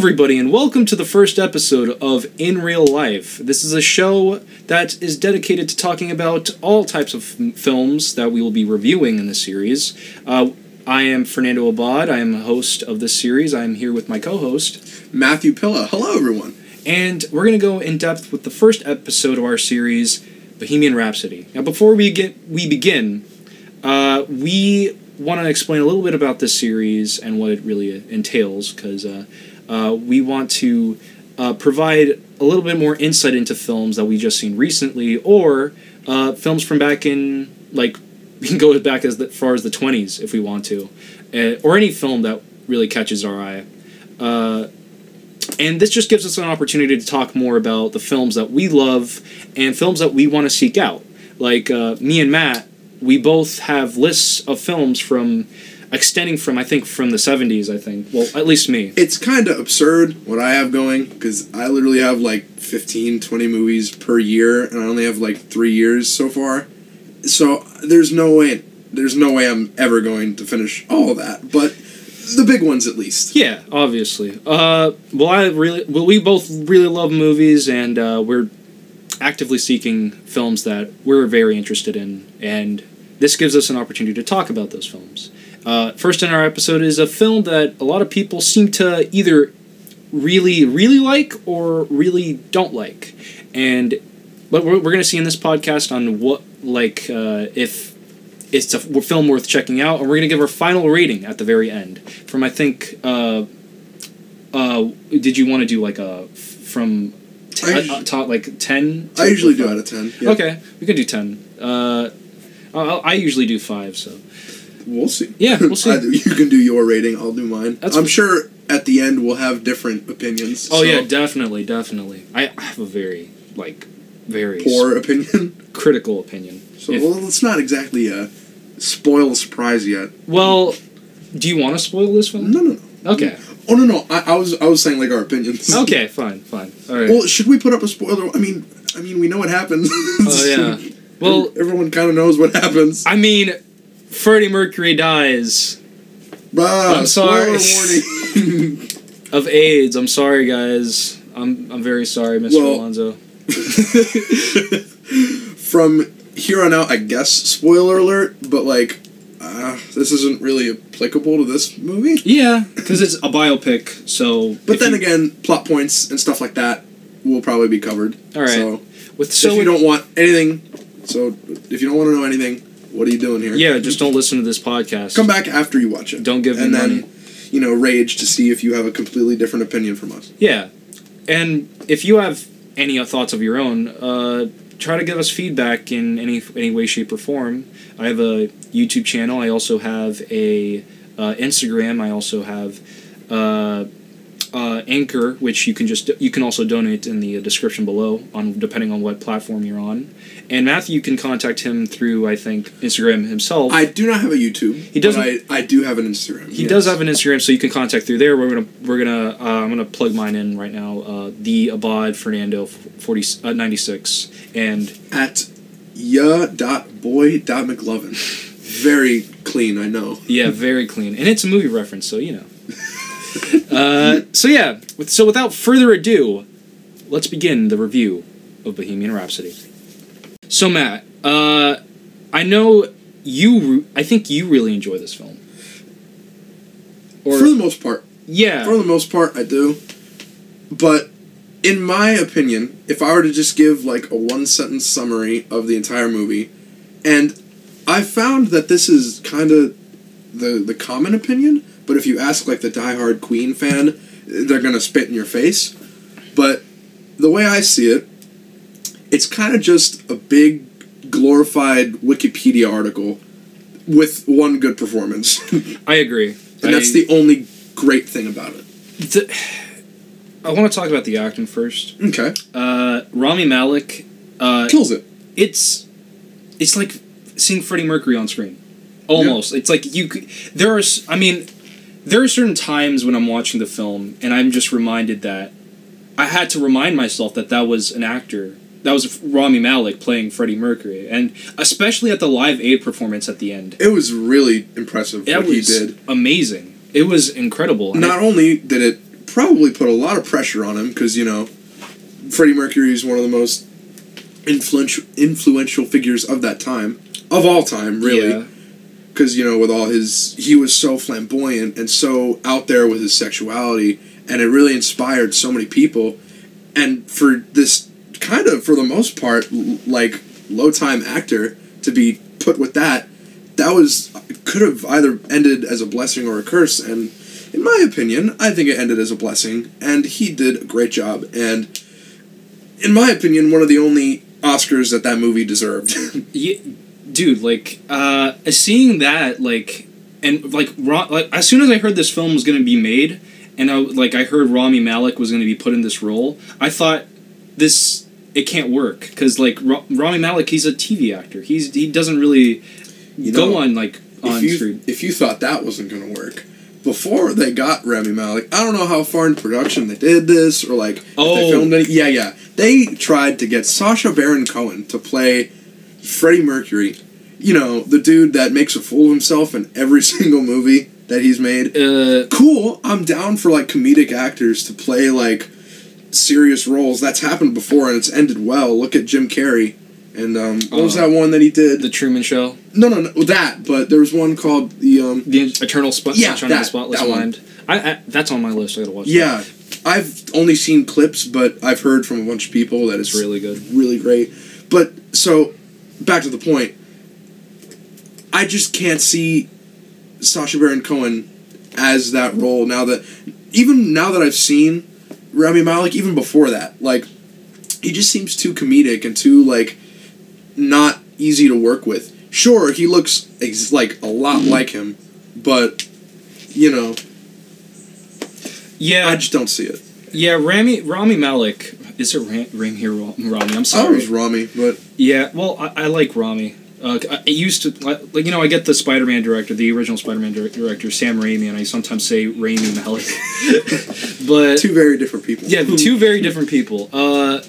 everybody, and welcome to the first episode of In Real Life. This is a show that is dedicated to talking about all types of films that we will be reviewing in the series. Uh, I am Fernando Abad. I am the host of this series. I am here with my co host, Matthew Pilla. Hello, everyone. and we're going to go in depth with the first episode of our series, Bohemian Rhapsody. Now, before we get we begin, uh, we want to explain a little bit about this series and what it really entails, because uh, uh, we want to uh, provide a little bit more insight into films that we just seen recently, or uh, films from back in like we can go back as the, far as the twenties if we want to, uh, or any film that really catches our eye. Uh, and this just gives us an opportunity to talk more about the films that we love and films that we want to seek out. Like uh, me and Matt, we both have lists of films from extending from I think from the 70s, I think. Well, at least me. It's kind of absurd what I have going because I literally have like 15, 20 movies per year, and I only have like three years so far. So there's no way, there's no way I'm ever going to finish all of that. But the big ones at least. Yeah, obviously. Uh, well, I really, well, we both really love movies, and uh, we're actively seeking films that we're very interested in, and this gives us an opportunity to talk about those films. Uh, first in our episode is a film that a lot of people seem to either really, really like or really don't like, and but we're, we're going to see in this podcast on what like uh, if it's a film worth checking out, and we're going to give our final rating at the very end. From I think, uh, uh, did you want to do like a from t- I uh, usu- top like ten? I usually do out of ten. Yeah. Okay, we can do ten. Uh, I, I usually do five. So We'll see. Yeah, we'll see. Either you can do your rating. I'll do mine. That's I'm sure at the end we'll have different opinions. oh so yeah, definitely, definitely. I I have a very like very poor opinion. critical opinion. So If- well, it's not exactly a spoil surprise yet. well, do you want to spoil this one? No, no, no. Okay. Oh no, no. I, I was I was saying like our opinions. Okay. Fine. Fine. All right. Well, should we put up a spoiler? I mean, I mean, we know what happens. Oh yeah. Well, everyone kind of knows what happens. I mean, Freddie Mercury dies Bruh, I'm sorry. of AIDS. I'm sorry, guys. I'm I'm very sorry, Mr. Well- Alonso. From here on out, I guess spoiler alert, but like, uh, this isn't really applicable to this movie. Yeah, because it's a biopic. So, But then you- again, plot points and stuff like that will probably be covered. All right. So, with so if you don't want anything, so if you don't want to know anything, what are you doing here? yeah, just don't listen to this podcast. Come back after you watch it. Don't give me and money. then, you know, rage to see if you have a completely different opinion from us. Yeah, and if you have any thoughts of your own, uh, try to give us feedback in any any way, shape, or form. I have a YouTube channel. I also have a uh, Instagram. I also have uh, uh, Anchor, which you can just you can also donate in the description below on depending on what platform you're on. And Matthew, you can contact him through I think Instagram himself. I do not have a YouTube. He doesn't- I, I do have an Instagram. He yes. does have an Instagram, so you can contact through there. We're gonna we're gonna uh, I'm gonna plug mine in right now. Uh, the Abad Fernando forty uh, ninety six, and at ya.boy.mclovin. Very clean, I know. yeah, very clean, and it's a movie reference, so you know. uh, so yeah, so without further ado, let's begin the review of Bohemian Rhapsody. So Matt, uh, I know you. re- I think you really enjoy this film. Or For the most part. yeah, For the most part, I do. But in my opinion, if I were to just give like a one sentence summary of the entire movie, and I found that this is kind of the the common opinion, but if you ask like the diehard Queen fan, they're gonna spit in your face. But the way I see it, it's kind of just a big glorified Wikipedia article with one good performance, I agree. And that's the only great thing about it. The, I want to talk about the acting first. Okay. Uh, Rami Malek. Uh, Kills it. it's it's like seeing Freddie Mercury on screen. Almost. It's like you. could- There are. I mean, there are certain times when I'm watching the film and I'm just reminded that I had to remind myself that that was an actor. That was Rami Malek playing Freddie Mercury, and especially at the Live Aid performance at the end, It was really impressive that what was he did. amazing. It was incredible. Not only did it probably put a lot of pressure on him because you know, Freddie Mercury is one of the most influential influential figures of that time, of all time, really. Yeah. Because you know, with all his, he was so flamboyant and so out there with his sexuality, and it really inspired so many people. And for this kind of, for the most part, like low time actor to be put with that, that was could have either ended as a blessing or a curse. And in my opinion, I think it ended as a blessing, and he did a great job. And in my opinion, one of the only Oscars that that movie deserved. Yeah, dude, like uh, seeing that, like, and like, Ra- like, as soon as I heard this film was gonna be made, and I like I heard Rami Malek was gonna be put in this role, I thought this it can't work because like Ra- Rami Malek, he's a TV actor. He's he doesn't really You go on like on if you screen. if you thought that wasn't gonna work before they got Rami Malek, I don't know how far in production they did this or like Oh. they filmed any. Yeah, yeah, they tried to get Sacha Baron Cohen to play Freddie Mercury. You know, the dude that makes a fool of himself in every single movie that he's made. Uh, Cool, I'm down for like comedic actors to play like serious roles. That's happened before and it's ended well. Look at Jim Carrey. And um, what was Uh, that one that he did? the Truman Show, No, no, no, that. But there was one called the um. the Eternal Sp- Yeah, the that- Spotless that one. Mind. I, I that's on my list. I gotta watch. that. Yeah, I've only seen clips, but I've heard from a bunch of people that it's it's really good. really great. But so, back to the point. I just can't see Sacha Baron Cohen as that role now that even now that I've seen Rami Malek, even before that, like he just seems too comedic and too like not easy to work with. Sure, he looks ex- like a lot mm-hmm. like him, but you know, Yeah, I just don't see it. yeah. Rami Rami Malek is it Ram, Rami Rami? I'm I sorry. was Rami, but Yeah, well, I, I like Rami. Uh, I used to like you know I get the Spider-Man director, the original Spider-Man dir- director Sam Raimi, and I sometimes say Raimi Malik, but two very different people. yeah, two very different people. Uh,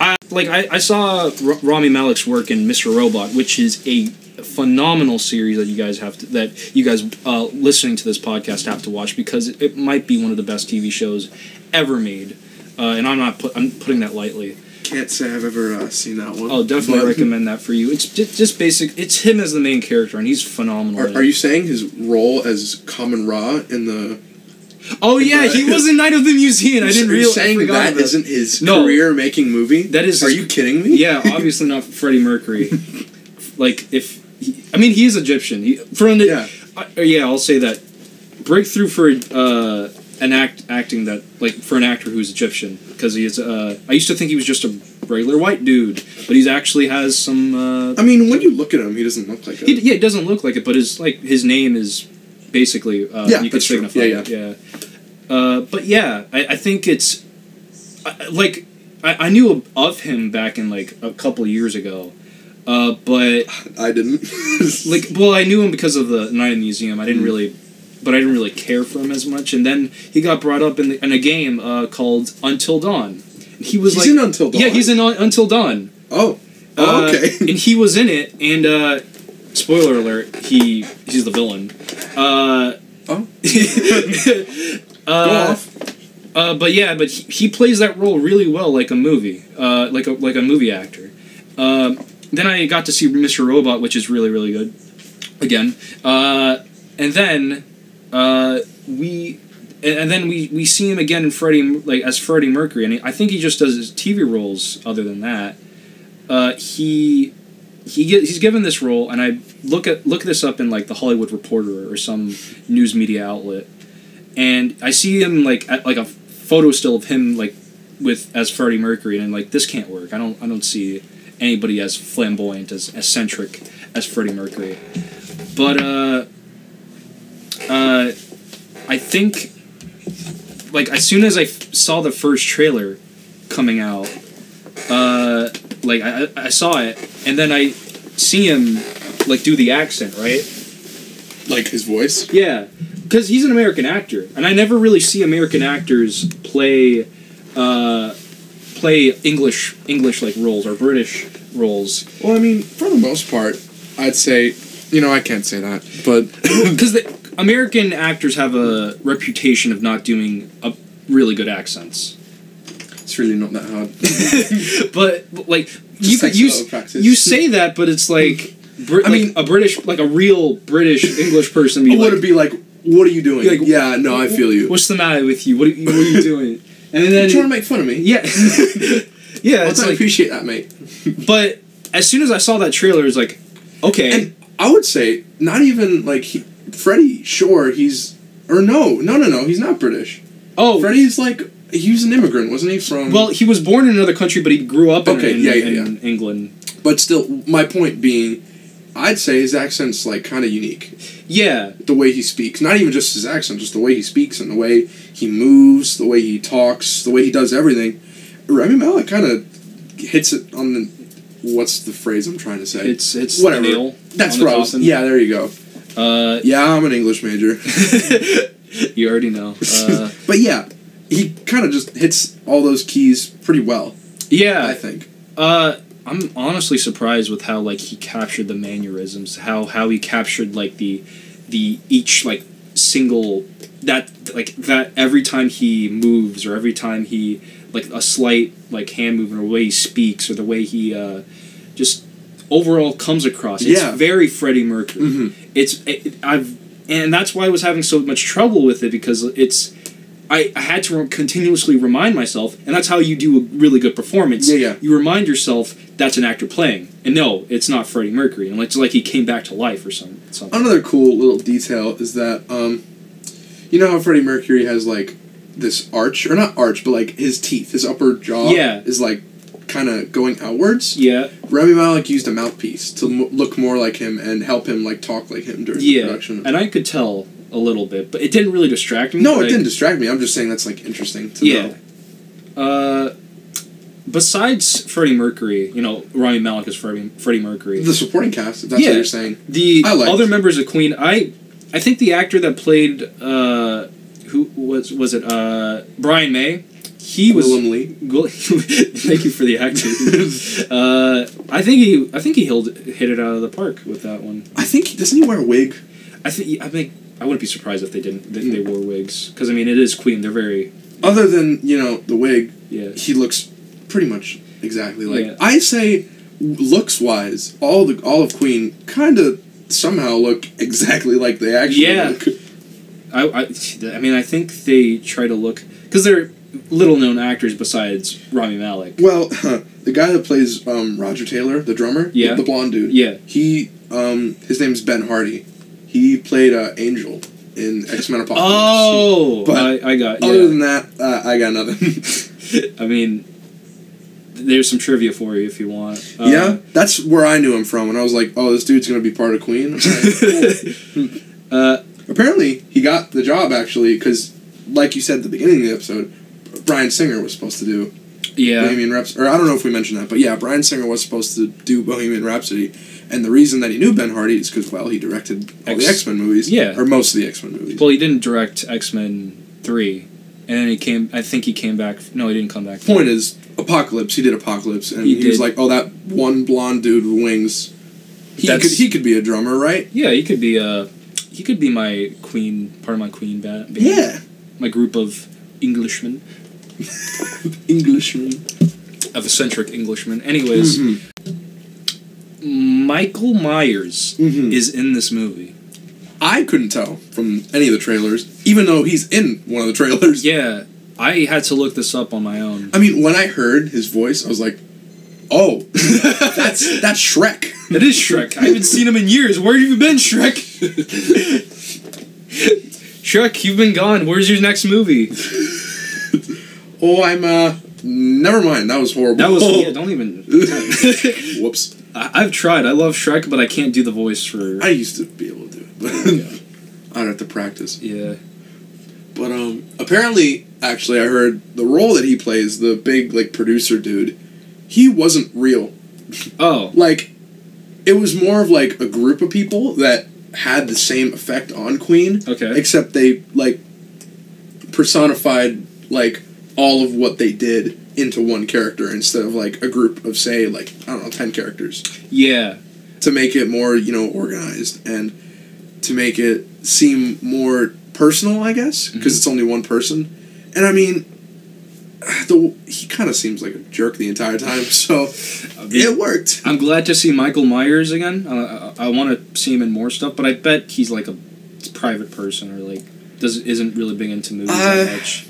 I like I, I saw R- Rami Malek's work in Mr. Robot, which is a phenomenal series that you guys have to that you guys uh, listening to this podcast have to watch because it, it might be one of the best TV shows ever made. Uh, and I'm not put, I'm putting that lightly. Can't say I've ever uh, seen that one. I'll definitely But- recommend that for you. It's just, just basic. It's him as the main character, and he's phenomenal. Are, are you saying his role as Kahmunrah in the? Oh yeah, he was in Night of the Museum. I didn't Are you realize. saying that isn't his No. career-making movie? That is Are his- you kidding me? Yeah, obviously not Freddie Mercury. like if, he, I mean, he's Egyptian. He, for an, Yeah. I- yeah, I'll say that. Breakthrough for uh, an act acting that like for an actor who's Egyptian because he is. Uh, I used to think he was just a regular white dude, but he's actually has some. Uh, I mean, when you look at him, he doesn't look like a. He, yeah, it doesn't look like it, but his like his name is basically uh, Yeah, you could that's true. signify Yeah. Yeah. Uh, but yeah, I, I think it's I, like I, I knew of him back in like a couple years ago, uh, but I didn't. like well I knew him because of the Night in the Museum. I Mm. didn't really, but I didn't really care for him as much. And then he got brought up in, the, in a game uh, called Until Dawn. And he was He's like in Until Dawn? Yeah, he's in Un- Until Dawn. oh. Oh, Uh, okay. and he was in it, and uh, spoiler alert, he he's the villain. Uh, Oh. uh, Go off. Uh, but yeah, but he, he plays that role really well, like a movie, uh, like a like a movie actor. Um, then I got to see Mr. Robot, which is really really good. Again, uh, and then uh, we. And then we, we see him again in Freddie like as Freddie Mercury, and I think he just does his TV roles. Other than that, uh, he he get, he's given this role, and I look at look this up in like the Hollywood Reporter or some news media outlet, and I see him like at like a photo still of him like with as Freddie Mercury, and I'm like this can't work. I don't I don't see anybody as flamboyant as eccentric as Freddie Mercury, but uh, uh, I think like as soon as I f- saw the first trailer coming out, uh, like I, I saw it, and then I see him like do the accent, right? Like his voice. Yeah, because he's an American actor, and I never really see American actors play uh, play English English like roles or British roles Well, I mean, for the most part, I'd say, you know, I can't say that, but because the American actors have a reputation of not doing a, really good accents. It's really not that hard. but, but, like you could you, lot of practice. you say that, but it's like Brit, I like mean- a British like a real British English person. Would like, it be like, what are you doing? Like, yeah, no, I feel you. What's the matter with you? What are you, what are you doing? And then You're trying to make fun of me? yeah, yeah. It's like, appreciate that, mate. but as soon as I saw that trailer, it's like, okay, And I would say, not even like he, Freddie. Sure, he's or no, no, no, no. He's not British. oh, Freddie's like he was an immigrant, wasn't he? From well, he was born in another country, but he grew up in, Okay, in, yeah, yeah, in England. but still, my point being, I'd say his accent's like kind of unique. Yeah, The way he speaks, not even just his accent, just the way he speaks and the way he moves, the way he talks, the way he does everything. Remy Malek kind of hits it on the. What's the phrase I'm trying to say? it's it's Whatever. That's what I was. Yeah, there you go. Uh, Yeah, I'm an English major. you already know. Uh, But yeah, he kind of just hits all those keys pretty well. Yeah, I think. uh, I'm honestly surprised with how like he captured the mannerisms, how how he captured like the the each like single that like that every time he moves or every time he like a slight like hand movement or the way he speaks or the way he uh, just overall comes across. It's Yeah. very Freddie Mercury. Mhm. It's it, I've and that's why I was having so much trouble with it because it's I, I had to continuously remind myself, and that's how you do a really good performance. Yeah, yeah. You remind yourself that's an actor playing, and no, it's not Freddie Mercury, and it's like he came back to life or some, something. Another cool little detail is that um, you know how Freddie Mercury has like this arch or not arch, but like his teeth, his upper jaw, Yeah. is like kind of going outwards. Yeah, Rami Malek used a mouthpiece to m- look more like him and help him like talk like him during the production. and I could tell a little bit, but it didn't really distract me. no, it I- didn't distract me. I'm just saying that's like interesting to Yeah. know. Uh, besides Freddie Mercury, you know, Rami Malek is Freddie, Freddie Mercury. The supporting cast, if that's Yeah. what you're saying. The other members of Queen, I, I think the actor that played, uh, who was was it? Uh, Brian May. He was. Willem Thank you for the acting. uh, I think he, I think he held, hit it out of the park with that one. I think doesn't he wear a wig? I think, I think, I wouldn't be surprised if they didn't, they, they wore wigs because I mean it is Queen. They're very, Other than you know the wig, yeah. he looks pretty much exactly like Yeah. I say looks wise all the all of Queen kind of somehow look exactly like they actually Yeah. look. I, I, I mean, I think they try to look because they're little known actors besides Rami Malek. Well, the guy that plays um, Roger Taylor, the drummer, the- Yeah. the, blonde dude, Yeah. he um, his name's Ben Hardy. He played uh, Angel in X Men Apocalypse. Oh, But I, I got. Other than that, uh, I got nothing. I mean, there's some trivia for you if you want. Uh, yeah, that's where I knew him from, and I was like, "Oh, this dude's gonna be part of Queen." Alright, cool. uh, Apparently, he got the job actually because, like you said at the beginning of the episode, Bryan Singer was supposed to do yeah. Bohemian Rhapsody. Or I don't know if we mentioned that, but yeah, Bryan Singer was supposed to do Bohemian Rhapsody, and the reason that he knew Ben Hardy is because well, he directed all the X- X Men movies, Yeah. or most of the X Men movies. Well, he didn't direct X Men three, and then he came. I think he came back. No, he didn't come back. Point is, Apocalypse. He did Apocalypse, and He he, was like, "Oh, that one blonde dude with wings. He That's- could he could be a drummer, right? Yeah, he could be. a. he could be my Queen. Part of my Queen ba- band. My group of Englishmen, Englishman. of eccentric Englishman. Anyways, Mhm. Michael Myers Mhm. is in this movie. I couldn't tell from any of the trailers, even though he's in one of the trailers. Yeah, I had to look this up on my own. I mean, when I heard his voice, I was like, "Oh, that's that's Shrek." It is Shrek. I haven't seen him in years. Where have you been, Shrek? Shrek, you've been gone. Where's your next movie? Oh, I'm uh. Never mind. That was horrible. That was yeah. Don't even. Whoops. I, I've tried. I love Shrek, but I can't do the voice for. I used to be able to do it, but I'd have to practice. yeah. But um, apparently, actually, I heard the role that he plays, the big like producer dude, he wasn't real. Oh. Like, it was more of like a group of people that had the same effect on Queen, Okay. except they like personified like all of what they did into one character instead of like a group of say like I don't know ten characters Yeah. to make it more you know organized and to make it seem more personal I guess because it's only one person And I mean, the he kind of seems like a jerk the entire time, so it worked. I'm glad to see Michael Myers again. Uh, I, I want to see him in more stuff, but I bet he's like a private person or like does isn't really big into movies Uh, that much.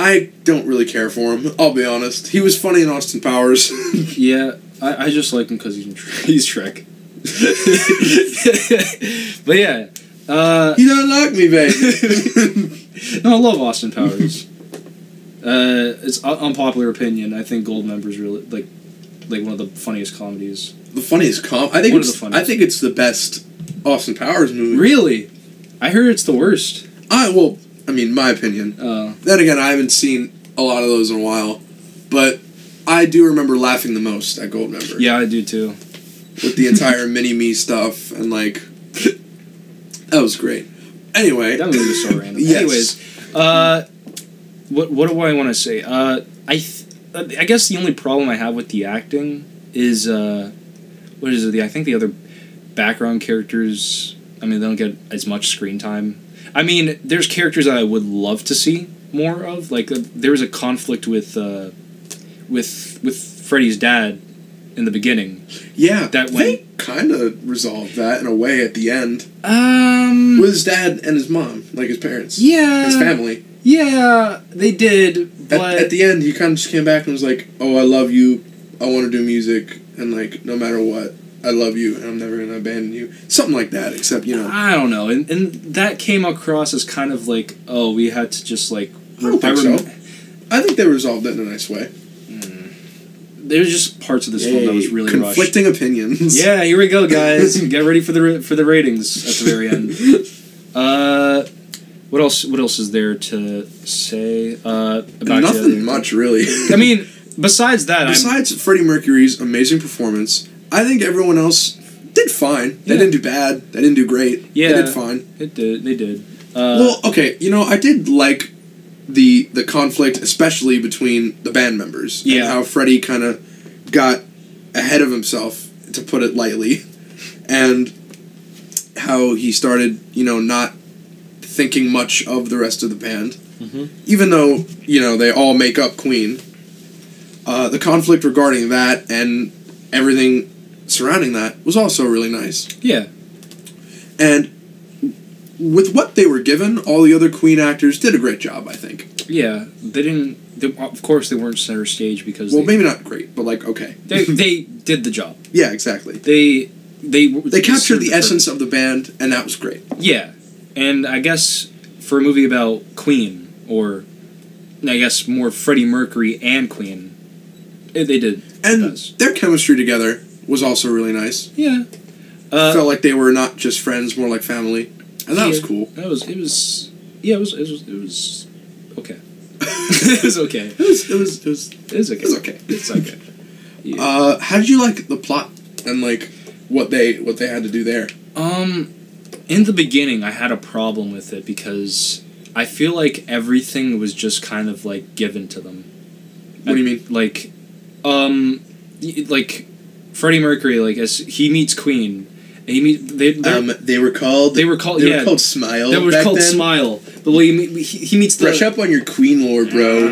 I don't really care for him. I'll be honest. He was funny in Austin Powers. Yeah, I, I just like him because he's he's Shrek. but yeah, uh, you don't like me, baby. no, I love Austin Powers. uh, it's un- unpopular opinion. I think Goldmember's really like like one of the funniest comedies. the funniest com. I think One of it's. the. I think it's the best Austin Powers movie. Really, I heard it's the worst. I well, I mean, my opinion. Uh, Then again, I haven't seen a lot of those in a while, but I do remember laughing the most at Goldmember. yeah, I do too. with the entire mini me stuff and like that was great. Anyway, That movie was so random. Yes. Anyways, uh, what what do I want to say? Uh, I th- I guess the only problem I have with the acting is uh, what is it? The I think the other background characters. I mean, they don't get as much screen time. I mean, there's characters that I would love to see more of. Like uh, there was a conflict with uh, with with Freddie's dad in the beginning. yeah, that they kind of resolved that in a way at the end Um. with his dad and his mom, like his parents, yeah. his family. Yeah, they did, At, but at the end, he kind of just came back and was like, "Oh, I love you. I want to do music, and like no matter what, I love you, and I'm never gonna abandon you." Something like that. Except you know, I don't know, and and that came across as kind of like, oh, we had to just like. I don't think so. I think they resolved it in a nice way. There's just parts of this film that was really rushed. conflicting opinions. Yeah, here we go, guys. Get ready for the for the ratings at the very end. Uh, what else? What else is there to say uh, about the Nothing much really. I mean, besides that, I'm, Besides Freddie Mercury's amazing performance, I think everyone else did fine. They Yeah. didn't do bad. They didn't do great. Yeah. They did fine. it did. They did. Uh, well, okay, you know, I did like the the conflict, especially between the band members. and Yeah. how Freddie kind of got ahead of himself, to put it lightly, and how he started, you know, not thinking much of the rest of the band, Mhm. even though you know they all make up Queen. Uh, the conflict regarding that and everything surrounding that was also really nice. yeah, And with what they were given, all the other Queen actors did a great job, I think. yeah. They didn't. They, of course, they weren't center stage because Well, they, maybe not great, but like okay. they they did the job. yeah, exactly. They they They captured served the purpose. essence of the band, and that was great. Yeah, and I guess for a movie about Queen, or I guess more Freddie Mercury and Queen, eh, they did. And the their chemistry together was also really nice. yeah, uh, Felt like they were not just friends, more like family, and that was cool. That was it was yeah it was it was it was okay. it was okay. It was, it was, it was. It was okay. It was okay. It's okay. Yeah. Uh, how did you like the plot and like what they what they had to do there? Um, in the beginning, I had a problem with it because I feel like everything was just kind of like given to them. What do you mean? Like, um, y- like Freddie Mercury, like as he meets Queen, and he meet they Um, they were called. they were called They yeah were called Smile. was back called then. Smile. But well, he, he, he meets the Brush up on your Queen lore, bro.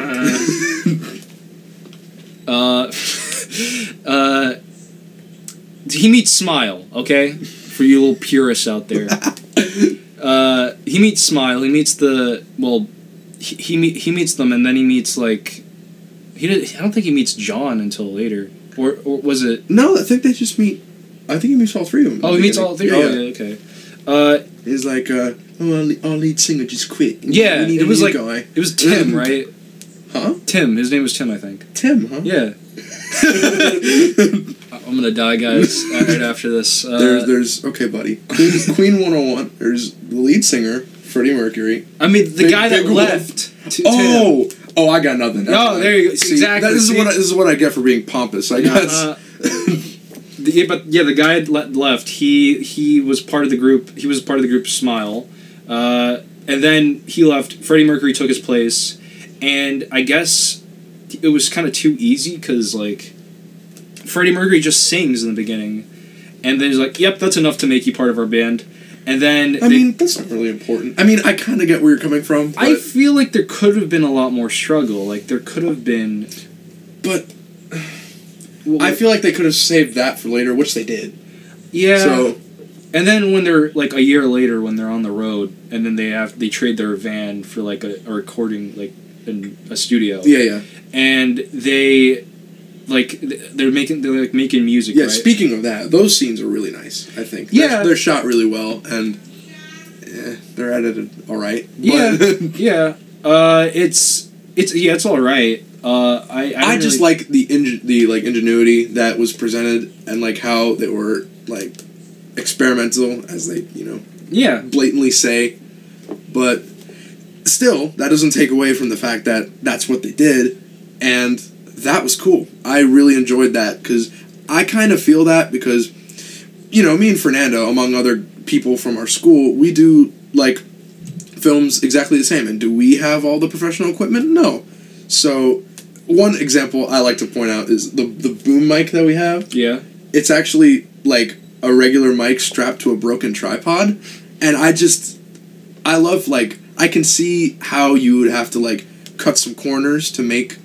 Uh, uh, he meets Smile, okay? For you little purists out there. Uh, he meets Smile. He meets the well. He he, meet, he meets them, and then he meets like. He did, I don't think he meets John until later, or or was it? no, I think they just meet. I think he meets all three of them. Oh, he meets all three. Yeah, Oh, yeah. okay. Uh, He's like, uh, oh, our lead, singer just quit. Yeah, we need it was like- guy. it was Tim, right? Huh? Tim. His name was Tim, I think. Tim, huh? Yeah. I'm gonna die, guys. right after this. Uh, there's, there's, okay, buddy. Queen, Queen 101. There's the lead singer, Freddie Mercury. I mean, the Big- guy that left. To, to Oh, oh, I got nothing. Never Oh, there you go. See, Exactly. that- this is what I, this is what I get for being pompous. I guess. Uh, the- yeah, but yeah, the guy left. He he was part of the group. He was part of the group Smile, uh, and then he left. Freddie Mercury took his place, and I guess it was kind of too easy because like Freddie Mercury just sings in the beginning, and then he's like, "Yep, that's enough to make you part of our band." And then I they- mean, that's not really important. I mean, I kind of get where you're coming from, I feel like there could have been a lot more struggle. Like there could have been. but I feel like they could have saved that for later, which they did. yeah. So and then when they're like a year later, when they're on the road, and then they have they trade their van for like a, a recording like in a studio. yeah, yeah, and they like they're making they're like making music. yeah. right? Speaking of that, those scenes are really nice. I think. Yeah. they're, they're shot really well, and eh, they're edited all right. Yeah, yeah. Uh, it's it's yeah, it's all right. Uh, I I, I just really- like the ingen- the like ingenuity that was presented, and like how they were like experimental, as they you know yeah blatantly say, but still, that doesn't take away from the fact that that's what they did, and that was cool. I really enjoyed that because I kind of feel that because, you know, me and Fernando, among other people from our school, we do like films exactly the same. And do we have all the professional equipment? No. So, one example I like to point out is the the boom mic that we have yeah it's actually like a regular mic strapped to a broken tripod and i just i love like i can see how you would have to like cut some corners to make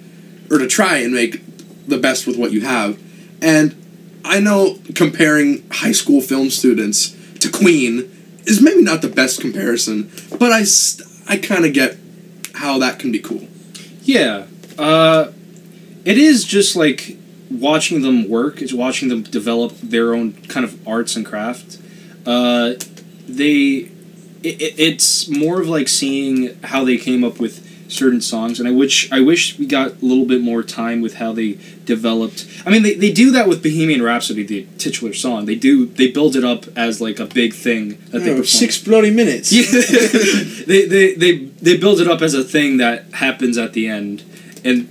or to try and make the best with what you have and i know comparing high school film students to queen is maybe not the best comparison but i i kind of get how that can be cool yeah. Uh, it is just like watching them work. It's watching them develop their own kind of arts and craft. Uh, they it- it's more of like seeing how they came up with certain songs and I wish I wish we got a little bit more time with how they developed I mean they, they do that with Bohemian Rhapsody the titular song they do they build it up as like a big thing that they perform. six bloody minutes yeah. they, they they they build it up as a thing that happens at the end and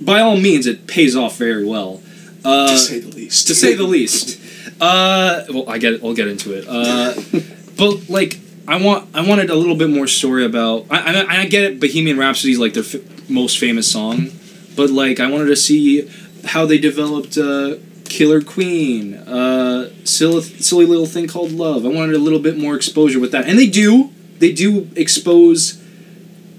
by all means it pays off very well uh, to say the least to say the least. Uh, well, I get it. I'll get into it. Uh, but like, I want I wanted a little bit more story about. I I, I get it. Bohemian Rhapsody is like their f- most famous song, but like I wanted to see how they developed uh, Killer Queen, uh, silly, silly little thing called Love. I wanted a little bit more exposure with that, and they do. They do expose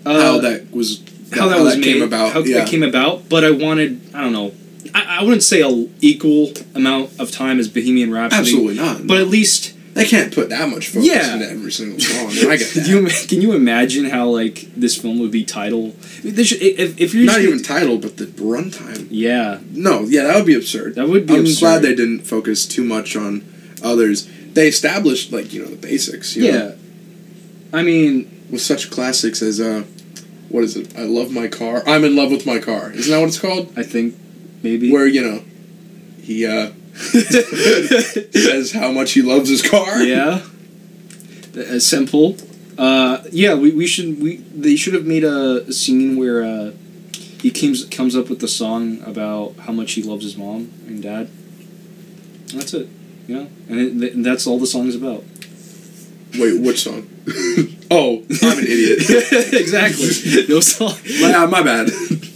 uh, how that was how that was came made, about how yeah that came about. But I wanted, I don't know, I, I wouldn't say a equal amount of time as Bohemian Rhapsody, Absolutely not. but at least they can't put that much focus Yeah. into every single song. I get can that. you can you imagine how like this film would be titled? Should, if, if you're not even titled, but the runtime. yeah, No, yeah, that would be absurd. that would be. I'm absurd. glad they didn't focus too much on others. They established like you know the basics. You Yeah, know, I mean, with such classics as uh, what is it? I love my car. I'm in love with my car. Isn't that what it's called? I think maybe. Where you know, he uh says how much he loves his car. yeah, As simple. Uh, yeah, we, we should we they should have made a, a scene where uh, he comes comes up with the song about how much he loves his mom and dad. And that's it, you know, and, it, and that's all the song is about. Wait, which song? oh, I'm an idiot. exactly. No song. my, uh, my bad.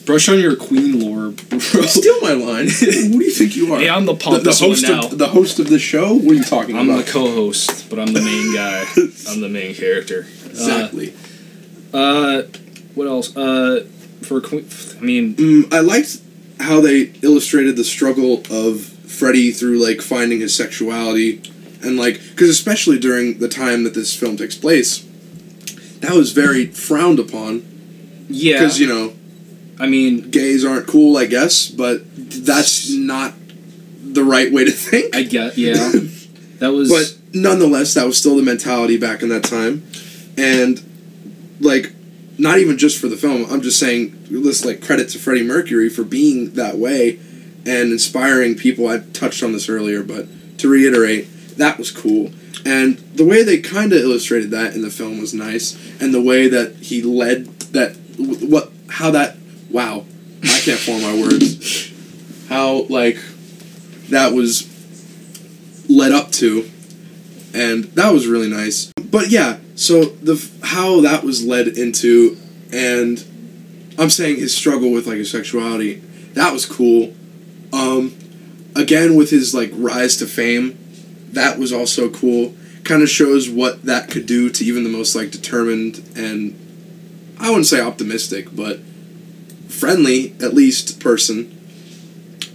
Brush on your queen lore, bro. Steal my line. Who do you think you are? Hey, I'm the the, the pompous one host now. of the host of the show. What are you talking about? I'm the co-host, but I'm the main guy. I'm the main character. exactly. Uh, uh, what else? Uh, for queen, I mean, Mm, I liked how they illustrated the struggle of Freddie through like finding his sexuality, and like because especially during the time that this film takes place, that was very frowned upon. yeah. Because you know I mean, gays aren't cool, I guess, but that's not the right way to think. I guess, yeah. That was. But nonetheless, that was still the mentality back in that time, and like, not even just for the film. I'm just saying, this like credit to Freddie Mercury for being that way and inspiring people. I touched on this earlier, but to reiterate, that was cool. And the way they kind of illustrated that in the film was nice, and the way that he led that, what, how that, wow, I can't form my words. How like that was led up to, and that was really nice. But yeah, so the how that was led into, and I'm saying his struggle with like his sexuality, that was cool. Um, again with his like rise to fame, that was also cool kind of shows what that could do to even the most like determined and I wouldn't say optimistic, but friendly at least person,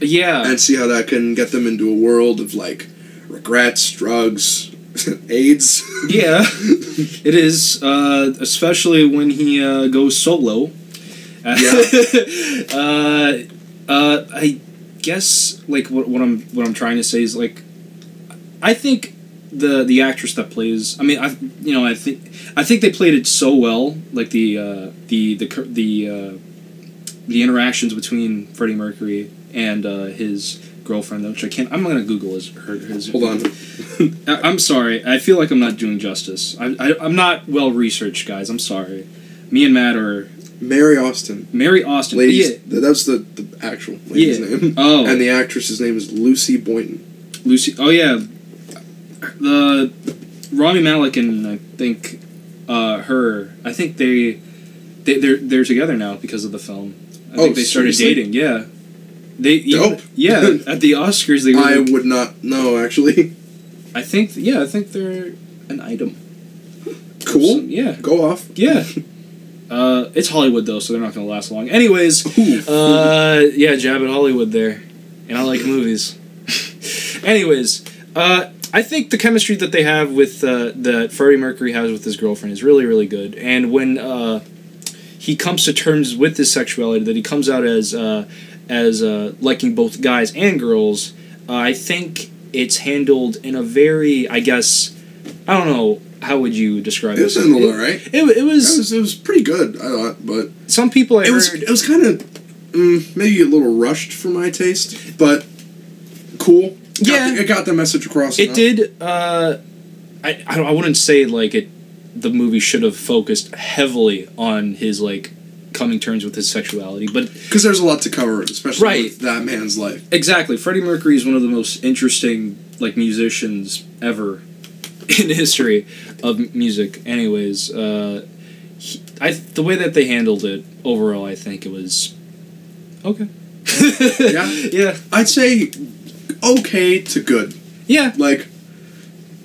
Yeah. and see how that can get them into a world of like regrets, drugs, AIDS. Yeah, it is, uh, especially when he uh, goes solo. uh, uh, I guess like what, what I'm what I'm trying to say is like, I think the the actress that plays. I mean, I you know I think I think they played it so well. Like the uh, the the the uh, the interactions between Freddie Mercury and uh, his girlfriend, which I can't. I'm gonna Google his her his. Hold on. I- I'm sorry. I feel like I'm not doing justice. I, I, I'm not well researched, guys. I'm sorry. Me and Matt are Mary Austin. Mary Austin. Ladies, Yeah, th- that's the, the actual lady's Yeah. name. Oh. And the actress's name is Lucy Boynton. Lucy. Oh yeah, the Rami Malek and I think uh, her. I think they they they're they're together now because of the film. I Oh, think they started seriously? dating. Yeah. They Dope. yeah at the Oscars they were. I would not know actually. I think yeah I think they're an item. Cool. Yeah. Go off. Yeah. Uh, it's Hollywood though, so they're not gonna last long. Anyways, Ooh. uh, yeah, jab at Hollywood there, and I like movies. Anyways, uh, I think the chemistry that they have with uh, that Freddie Mercury has with his girlfriend is really, really good. And when uh, he comes to terms with his sexuality, that he comes out as uh, as uh, liking both guys and girls, uh, I think it's handled in a very, I guess, I don't know. How would you describe It was this? handled. It, it It was was, it was pretty good, I thought, but some people I it was it was kind of mm, maybe a little rushed for my taste, but cool. Got Yeah. the- it got the message across. It enough. did. Uh, I I, I wouldn't say like it. The movie should have focused heavily on his like coming terms with his sexuality, but because there's a lot to cover, especially Right. with that man's life. exactly, Freddie Mercury is one of the most interesting like musicians ever in history of music. Anyways, uh, he, I the way that they handled it overall, I think it was okay. Yeah? yeah, I'd say okay to good. yeah. Like,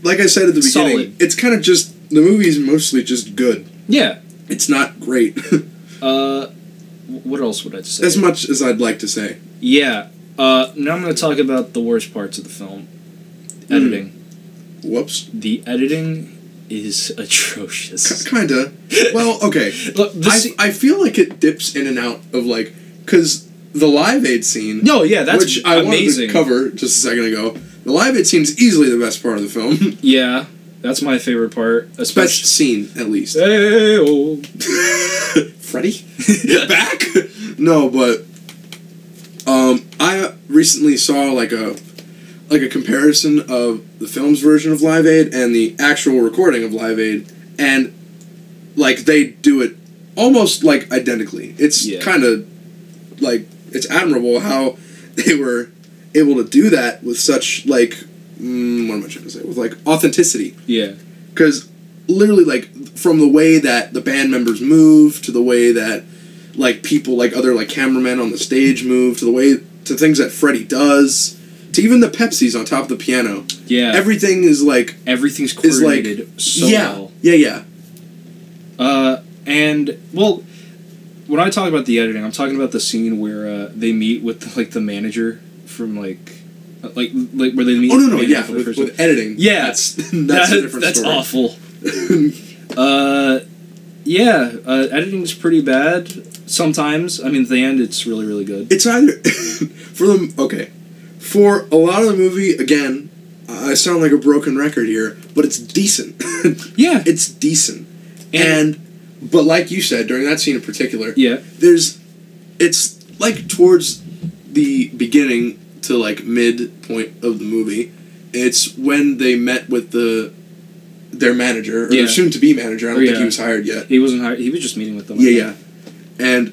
like I said at the beginning, Solid. it's kind of just the movie's mostly just good. Yeah. It's not great Uh, what else would I say? as much as I'd like to say. Yeah. Uh, now I'm going to talk about the worst parts of the film. Editing. Whoops. The editing is atrocious. Kinda. Well, okay. Look, I, I feel like it dips in and out of like because the Live Aid scene, no, yeah, that's which I amazing. wanted to cover just a second ago. The Live Aid scene is easily the best part of the film. Yeah, that's my favorite part. best Especially. scene, at least. Hey, oh. Freddie back? no, but um, I recently saw like a like a comparison of the film's version of Live Aid and the actual recording of Live Aid, and like they do it almost like identically. It's Yeah. kind of like it's admirable how they were able to do that with such like mm, what am I trying to say with like authenticity Yeah. because literally like from the way that the band members move to the way that like people like other like cameramen on the stage move to the way to things that Freddie does to even the Pepsis on top of the piano Yeah. everything is like Everything's is like coordinated so yeah well. yeah yeah Uh, and well, when I talk about the editing, I'm talking about the scene where uh, they meet with the, like the manager from like, like like where they meet. oh no the no yeah with, with editing Yeah. that's that's That- a different that's story awful. Uh, yeah, uh, editing's pretty bad sometimes. I mean, at the end, it's really, really good. it's either for them okay for a lot of the movie again I sound like a broken record here but it's decent Yeah, it's decent and, but like you said during that scene in particular yeah, there's it's like towards the beginning to like mid point of the movie it's when they met with the their manager or Yeah. their soon to be manager i don't think he was hired yet he wasn't hired. He was just meeting with them. Yeah yeah and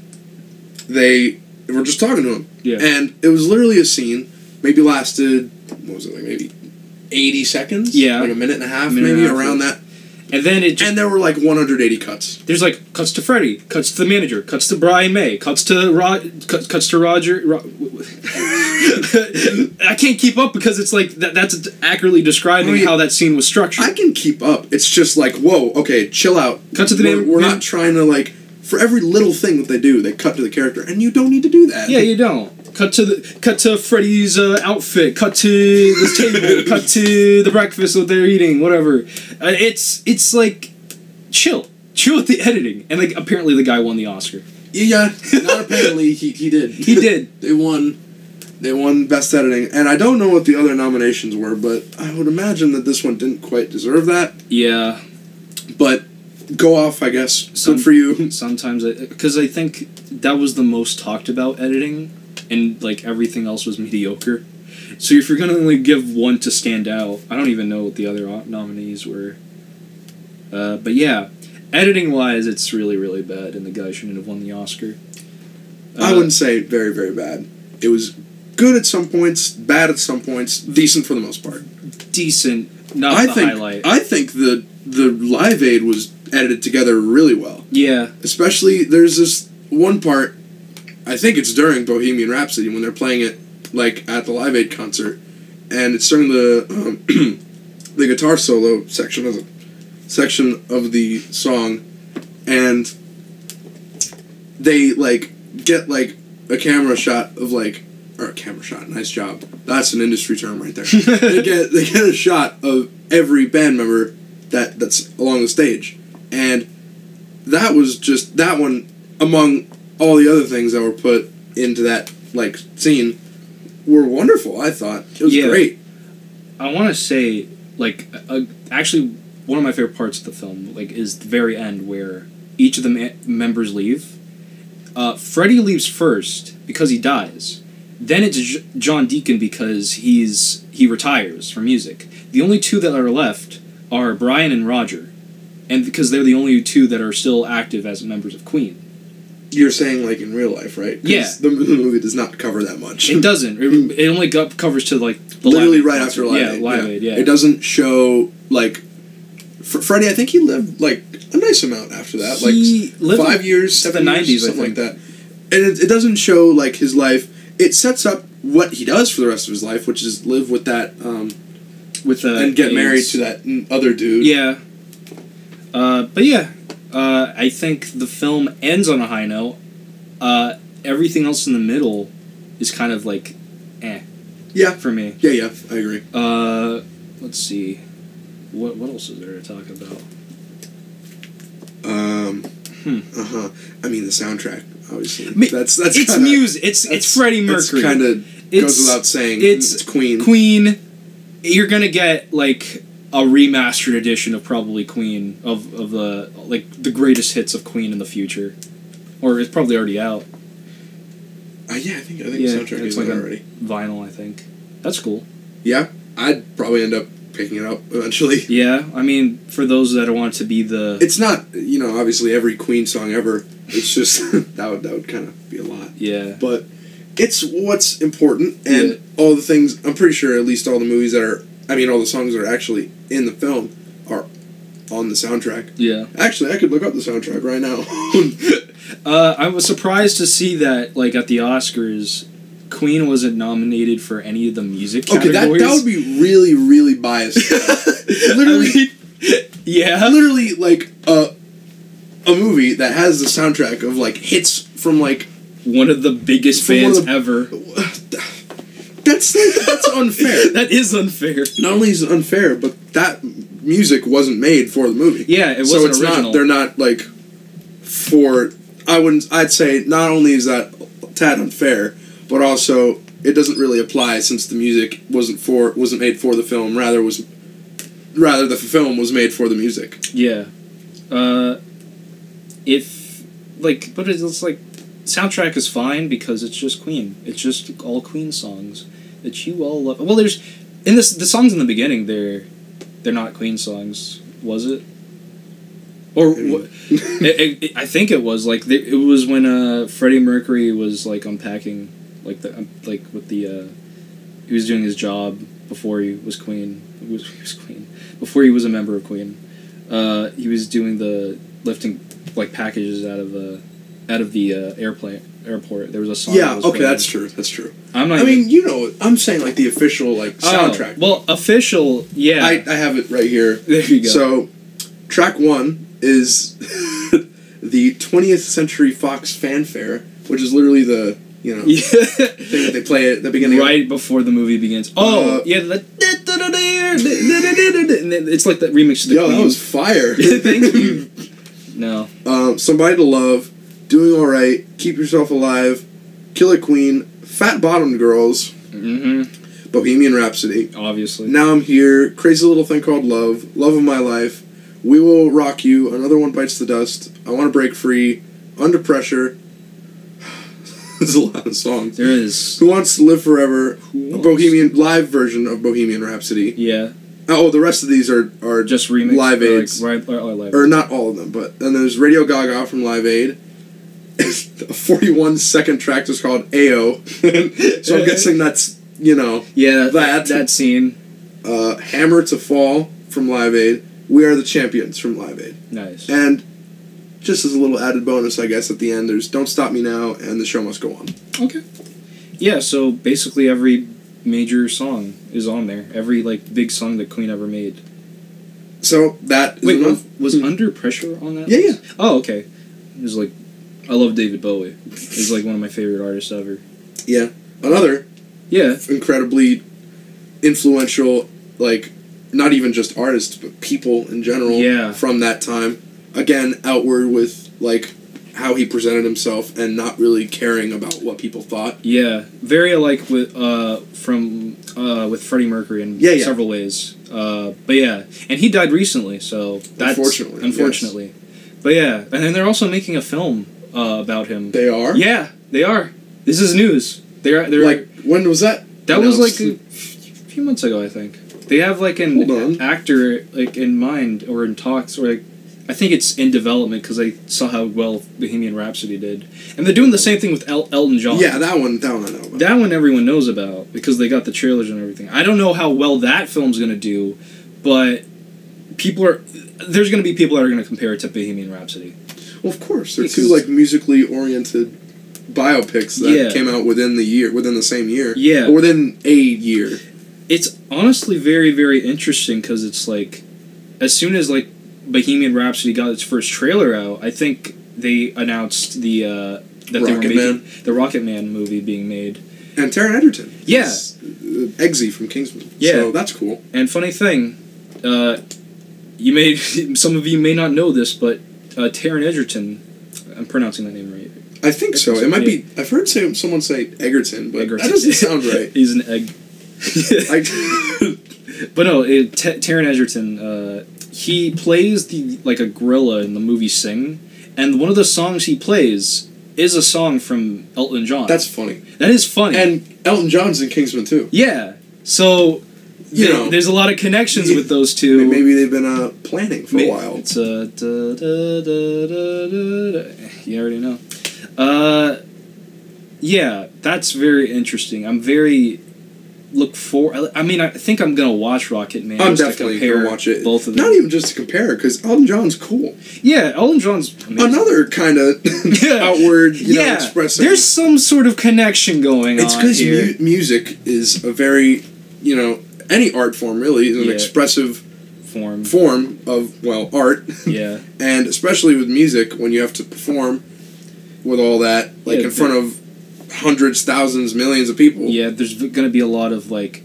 they were just talking to him yeah. and it was literally a scene maybe lasted what was it like maybe 80 seconds Yeah. like a minute and a half a maybe half, around that And then it just and there were like 180 cuts there's like cuts to Freddie, cuts to the manager, cuts to Brian May, cuts to Rod, cuts, cuts to Roger. Ro- I can't keep up because it's like that, that's accurately describing Oh, yeah. how that scene was structured. I can keep up. It's just like, whoa, okay, chill out. Cut to the we're, name- we're not trying to like for every little thing that they do, they cut to the character, and you don't need to do that. yeah, you don't. Cut to the cut to Freddie's uh, outfit. Cut to this table. cut to the breakfast that they're eating. Whatever. Uh, it's it's like chill, chill with the editing. And like apparently the guy won the Oscar. yeah. Not apparently he he did. He did. they won. They won best editing, and I don't know what the other nominations were, but I would imagine that this one didn't quite deserve that. Yeah. But go off, I guess. Some- Good for you. Sometimes because I think that was the most talked about editing, and like everything else was mediocre. So if you're gonna only give one to stand out, I don't even know what the other nominees were. Uh, but yeah, editing wise, it's really really bad, and the guy shouldn't have won the Oscar. I Uh, wouldn't say very very bad. It was good at some points, bad at some points, decent for the most part. decent, not I the think highlight. I think the the Live Aid was edited together really well. yeah, Especially there's this one part, I think it's during Bohemian Rhapsody when they're playing it like at the Live Aid concert, and it's during the um, the guitar solo section of the section of the song, and they like get like a camera shot of like or a camera shot. Nice job. That's an industry term right there. they get they get a shot of every band member that that's along the stage, and that was just that one among all the other things that were put into that like scene were wonderful. I thought it was Yeah. great. I want to say like uh, actually one of my favorite parts of the film like is the very end where each of the ma- members leave. Uh, Freddie leaves first because he dies. Then it's J- John Deacon because he's he retires from music. The only two that are left are Brian and Roger, and because they're the only two that are still active as members of Queen. You're saying like in real life, right? Yeah. The movie does not cover that much. It doesn't. It, it only go- covers to like the Literally right concert. after Live yeah, Aid. Live Aid. Yeah, It doesn't show like. For Freddie, I think he lived like a nice amount after that, He like lived five years, seven the years, 90s, I something like that. And it, it doesn't show like his life. It sets up what he does for the rest of his life, which is live with that um, with uh, and get married to that other dude. Yeah. Uh, but yeah, uh, I think the film ends on a high note. Uh, everything else in the middle is kind of like, eh, yeah, for me. yeah, yeah. I agree. Uh, let's see, what what else is there to talk about? Um, Hmm. Uh huh. I mean the soundtrack, obviously. Me- that's that's it's kinda, music. It's it's Freddie Mercury. Kind of It's- goes without saying. it's It's, Queen. Queen. You're gonna get like a remastered edition of probably Queen of of the like the greatest hits of Queen in the future, or it's probably already out. Uh, yeah, I think I think Yeah, the soundtrack it's is like out already. Vinyl, I think. That's cool. Yeah, I'd probably end up picking it up eventually. Yeah, I mean, for those that want to be the It's not, you know, obviously every Queen song ever. It's just that would that would kind of be a lot. yeah But it's what's important, and Yeah. all the things. I'm pretty sure at least all the movies that are, I mean, all the songs that are actually in the film are on the soundtrack. yeah. Actually, I could look up the soundtrack right now. Uh, I was surprised to see that like at the Oscars, Queen wasn't nominated for any of the music okay, that categories. that would be really really biased. literally, I mean, yeah. literally like a a movie that has the soundtrack of like hits from like One of the biggest fans the- ever. that's that's unfair. that is unfair. Not only is it unfair, but that music wasn't made for the movie. Yeah, it so wasn't it's original. not. They're not like for. I wouldn't. I'd say not only is that tad unfair, but also it doesn't really apply since the music wasn't for wasn't made for the film. Rather was rather the film was made for the music. Yeah. Uh, if like, but it's like soundtrack is fine because it's just Queen. It's just all Queen songs that you all love. Well, there's in this the songs in the beginning. They're they're not Queen songs, was it? Or I it, it, I think it was like the, it was when uh, Freddie Mercury was like unpacking like the um, like with the uh, he was doing his job before he was Queen. Was, he was Queen before he was a member of Queen. Uh, he was doing the lifting like packages out of uh, out of the uh, airplane Airport. There was a song. that Yeah, was okay, playing. that's true. That's true. I'm not. I even- mean, you know, I'm saying like the official like Oh, soundtrack. well, official. Yeah. I, I have it right here. there you go. So, track one is the 20th Century Fox fanfare, which is literally the you know yeah. thing that they play at the beginning. of right before the movie begins. Oh, Uh, yeah. The, it's like that remix to the Yo, Queen. that was fire. Thank you. No. um, Somebody to Love, Doing Alright, Keep Yourself Alive, Killer Queen, Fat Bottomed Girls, Mm-hmm. Bohemian Rhapsody. Obviously. Now I'm here, Crazy Little Thing Called Love, Love of My Life, We Will Rock You, Another One Bites the Dust, I Want to Break Free, Under Pressure. There's a lot of songs. There is. Who Wants to Live Forever, Who a Bohemian live version of Bohemian Rhapsody. Yeah. Oh, the rest of these are, are Just remix. Live or Aids. Like, right, or, or live or not all of them, but then there's Radio Gaga from Live Aid. a 41 second track just called Ay-Oh. so I'm guessing that's, you know, Yeah, That. that that scene. uh, Hammer to Fall from Live Aid. We Are the Champions from Live Aid. Nice. And just as a little added bonus, I guess, at the end, there's Don't Stop Me Now and The Show Must Go On. Okay. Yeah, so basically every major song is on there. Every like big song that Queen ever made. So that is Wait, was, was Hmm. Under Pressure on that? Yeah, list? Oh, okay. It was like I love David Bowie. He's like one of my favorite artists ever. Yeah. Another Yeah. incredibly influential, like, not even just artists, but people in general Yeah. from that time. Again, outward with, like, how he presented himself and not really caring about what people thought. Yeah. Very alike with uh from uh with Freddie Mercury in Yeah, yeah. several ways. Uh but yeah. And he died recently, so that's Unfortunately, yes. unfortunately. But yeah, and then they're also making a film uh, about him. They are? Yeah, they are. This is news. They're they're Like, when was that? that was like a few months ago, I think. They have like an actor like in mind or in talks or like I think it's in development because I saw how well Bohemian Rhapsody did, and they're doing the same thing with El- Elton John. Yeah, that one, that one I know about. that one everyone knows about because they got the trailers and everything. I don't know how well that film's gonna do, but people are there's gonna be people that are gonna compare it to Bohemian Rhapsody. well, of course. They're two, like, musically oriented biopics that Yeah. came out within the year, within the same year. Yeah. Or within a year. it's honestly very very interesting because it's like as soon as like bohemian rhapsody got its first trailer out i think they announced the uh that they were Rocket making Man. the rocket man movie being made And Taron Egerton. Yeah. Eggsy from Kingsman. Yeah. So that's cool. and funny thing uh you may some of you may not know this but uh Taron egerton i'm pronouncing that name right I think so. It might be. I've heard say, someone say Egerton, but Egerton. that doesn't sound right. he's an egg I, but no, it, T- Taron Egerton, uh, he plays the like a gorilla in the movie Sing, and one of the songs he plays is a song from Elton John. that's funny. that is funny. And Elton John's in Kingsman too. yeah, so You know. there's a lot of connections with those two. Maybe they've been uh, planning for May- a while. It's uh, da, da, da, da, da, da. you already know. Uh, yeah, that's very interesting. I'm very look for. I mean, I think I'm gonna watch Rocket Man. I'm definitely gonna watch it. Both of them. Not even just to compare, because Elton John's cool. Yeah, Elton John's amazing. Another kind of Yeah. outward, you yeah, know, expressing. there's some sort of connection going it's on because here. mu- music is a very, you know, any art form really is an Yeah. expressive form. form of well art, Yeah, and especially with music when you have to perform with all that like in front of hundreds, thousands, millions of people. yeah. There's gonna be a lot of like.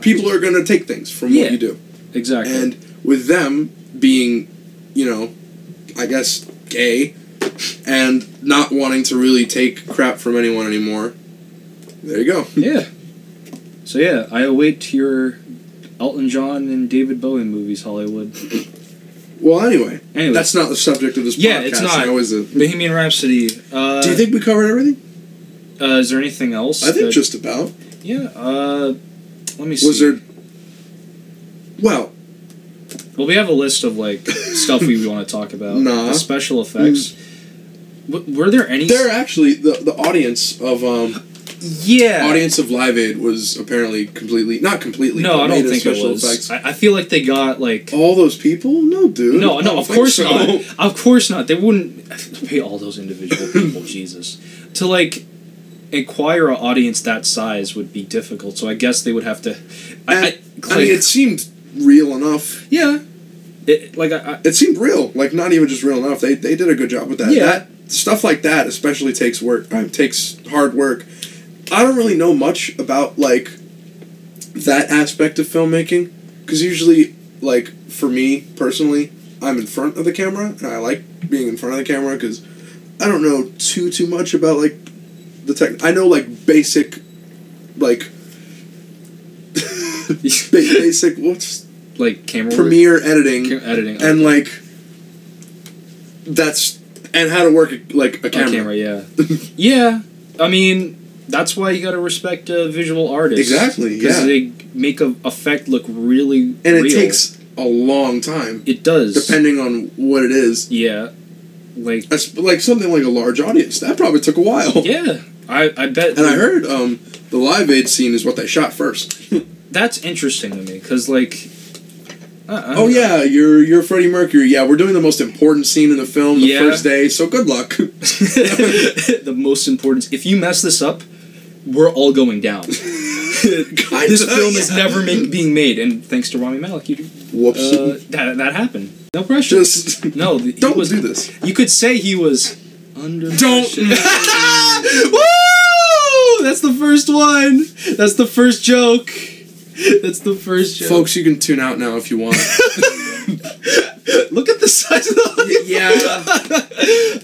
People are gonna take things from Yeah. what you do, exactly. and with them being, you know, I guess gay, and not wanting to really take crap from anyone anymore. There you go. yeah. So yeah, I await your Elton John and David Bowie movies, Hollywood. Well, anyway, Anyway, that's not the subject of this Yeah, podcast. it's not. I always, uh, Bohemian Rhapsody. Uh, do you think we covered everything? Uh, is there anything else? I think that- just about. Yeah. Uh, let me see. Was there? Well, Well, we have a list of like stuff we want to talk about. Nah. The special effects. W- were there any? there actually the the audience of um yeah. audience of Live Aid was apparently completely not completely. No, I don't think it was. I, I feel like they got like. All those people? No, dude. No, no, of course so. not. Of course not. They wouldn't pay all those individual people. Jesus. to like acquire an audience that size would be difficult. So I guess they would have to. I, I, And, I mean, it seemed real enough. yeah. It, like I, I, It seemed real, like not even just real enough. They they did a good job with that. Yeah. That stuff like that especially takes work. Uh, takes hard work. I don't really know much about like that aspect of filmmaking because usually, like for me personally, I'm in front of the camera and I like being in front of the camera because I don't know too too much about like the tech. I know like basic, like basic what's like camera work, Premiere editing ca- editing and okay. like that's and how to work like a A camera. camera, yeah, yeah. I mean, that's why you got to respect uh, visual artists. Exactly, Because yeah. they make a effect look really and it real. takes a long time It does. depending on what it is. Yeah. Like That's like something like a large audience that probably took a while. yeah, I I bet. And I heard um, the live aid scene is what they shot first. that's interesting to me because like. Don't oh know. yeah, you're you're Freddie Mercury. Yeah, we're doing the most important scene in the film the Yeah. first day. So good luck. the most important. If you mess this up, we're all going down. This film is never make, being made, and thanks to Rami Malek, you, Whoops. uh, that that happened. No pressure. Just no, don't was, do this. You could say he was under. Don't. Woo! That's the first one. That's the first joke. That's the first joke. Folks, you can tune out now if you want. look at the size of the. yeah.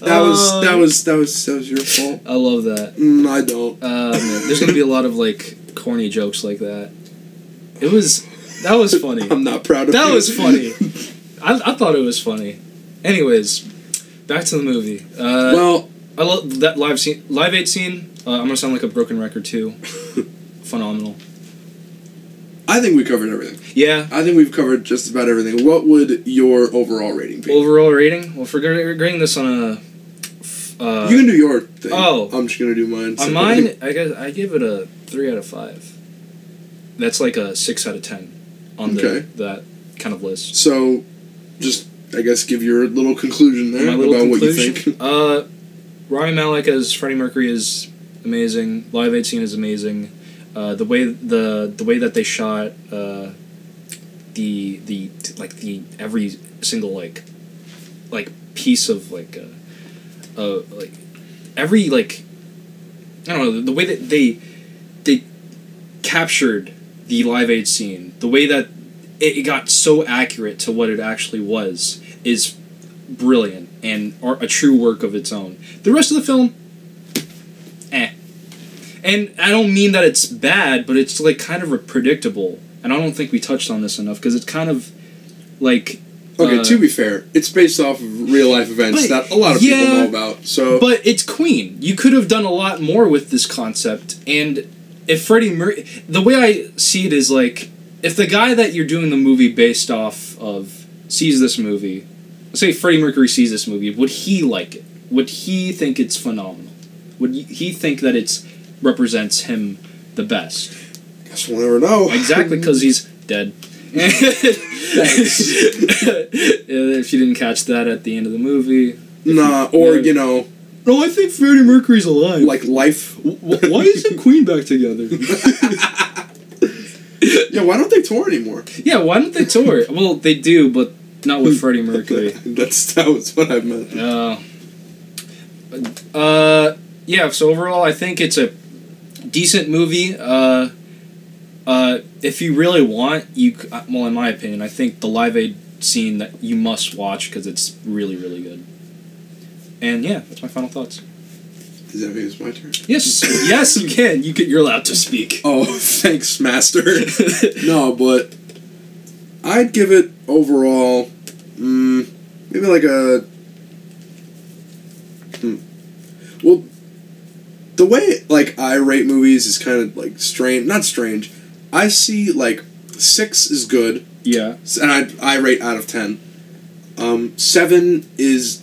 That was that was that was that was your fault. I love that. Mm, I don't. Uh, man, there's gonna be a lot of like corny jokes like that. It was that was funny. I'm not proud of That you. was funny. I, I thought it was funny. Anyways, back to the movie. Uh, well, I love that live scene, Live Aid scene. Uh, I'm gonna sound like a broken record too. Phenomenal. I think we covered everything. Yeah. I think we've covered just about everything. What would your overall rating be? Overall rating. Well, we're grading this on a. Uh, you can do your thing. oh. I'm just gonna do mine. on mine, I guess I give it a three out of five. That's like a six out of ten on the Okay. that kind of list. So, just I guess give your little conclusion there little about what you think. Uh, Rami Malek as Freddie Mercury is amazing. Live Aid scene is amazing. Uh, the way the the way that they shot uh, the the like the every single like like piece of like uh, uh like every like I don't know the, the way that they they captured the Live Aid scene the way that it, got so accurate to what it actually was is brilliant and a true work of its own. The rest of the film, eh. And I don't mean that it's bad, but it's like kind of predictable. And I don't think we touched on this enough because it's kind of like. Okay, uh, to be fair, it's based off of real life events that a lot of yeah, people know about. So, But it's Queen. You could have done a lot more with this concept. And if Freddie Mercury, the way I see it is like, if the guy that you're doing the movie based off of sees this movie, let's say Freddie Mercury sees this movie, would he like it? Would he think it's phenomenal? Would he think that it's represents him the best? guess we'll never know. Exactly, because he's dead. if you didn't catch that at the end of the movie, nah, or you know, no, I think Freddie Mercury's alive. like life. why isn't Queen back together? Yeah, why don't they tour anymore? yeah, why don't they tour? Well, they do, but not with Freddie Mercury. That's that was what I meant. Uh, uh, yeah. So overall, I think it's a decent movie. Uh, uh, if you really want, you uh, well, in my opinion, I think the Live Aid scene that you must watch because it's really, really good. And yeah, that's my final thoughts. Does that mean it's my turn? Yes, yes, you can. You can. You're allowed to speak. Oh, thanks, Master. no, but I'd give it overall, mm, maybe like a. Hmm. Well, the way like I rate movies is kind of like strange. Not strange. I see like six is good, yeah. and I I rate out of ten. Um, seven is.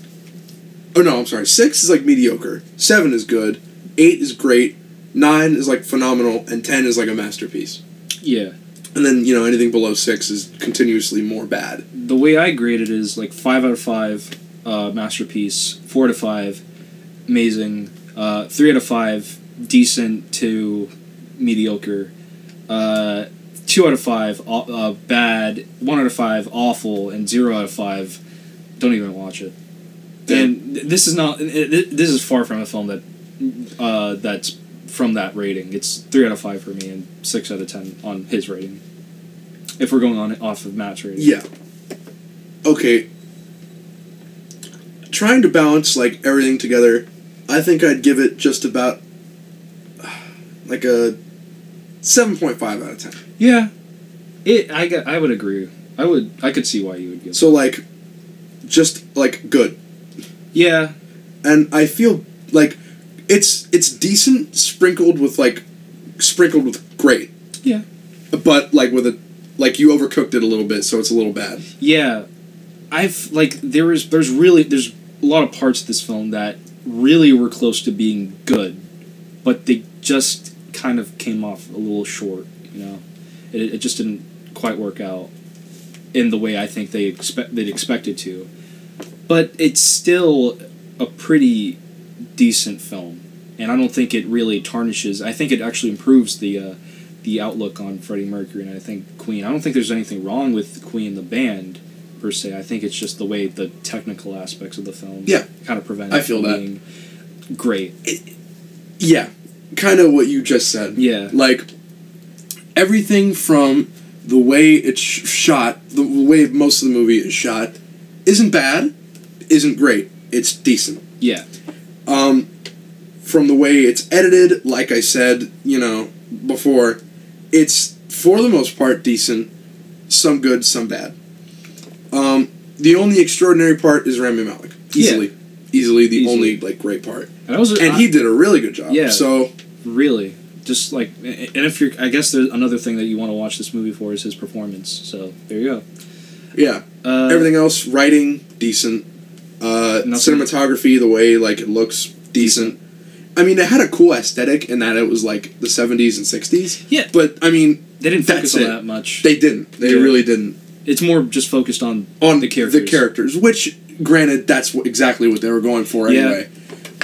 Oh no, I'm sorry. Six is like mediocre. Seven is good. Eight is great. Nine is like phenomenal, and ten is like a masterpiece. Yeah. And then you know anything below six is continuously more bad. the way I grade it is like five out of five, uh, masterpiece. Four to five, amazing. Uh, three out of five, decent to mediocre. Uh, two out of five, uh, bad. One out of five, awful, and zero out of five, don't even watch it. And this is not. it- it- This is far from a film that uh, that's from that rating. It's three out of five for me and six out of ten on his rating. If we're going on off of match rating. Yeah. Okay. Trying to balance like everything together, I think I'd give it just about like a seven point five out of ten. Yeah. It. I. I would agree. I would. I could see why you would give. So like, just like good, yeah. and I feel like it's it's decent sprinkled with like sprinkled with great. Yeah. But like with a like you overcooked it a little bit, so it's a little bad. Yeah, I've like there is there's really there's a lot of parts of this film that really were close to being good, but they just kind of came off a little short. You know, it, it just didn't quite work out in the way I think they expect they'd expected to. But it's still a pretty decent film, and I don't think it really tarnishes. I think it actually improves the. Uh, the outlook on Freddie Mercury and I think Queen. I don't think there's anything wrong with Queen the band per se. I think it's just the way the technical aspects of the film Yeah. kind of prevent I it feel from that. being great. Yeah, kind of what you just said. Yeah. Like everything from the way it's shot, the way most of the movie is shot, isn't bad, isn't great. It's decent. Yeah. Um, from the way it's edited, like I said, you know, before, it's for the most part decent. Some good, some bad. Um, the only extraordinary part is Rami Malek. Easily, easily the Easily. only like great part, And I was and I- he did a really good job. Yeah. So really just like and if you're I guess there's another thing that you want to watch this movie for is his performance. So there you go. yeah, Uh, everything else, writing decent, uh, cinematography, the way like it looks decent. I mean, it had a cool aesthetic in that it was like the seventies and sixties. Yeah. But I mean, They didn't focus on it. that much. they didn't. They Yeah. really didn't. it's more just focused on on the characters. The characters, which, granted, that's what, exactly what they were going for Yeah. anyway.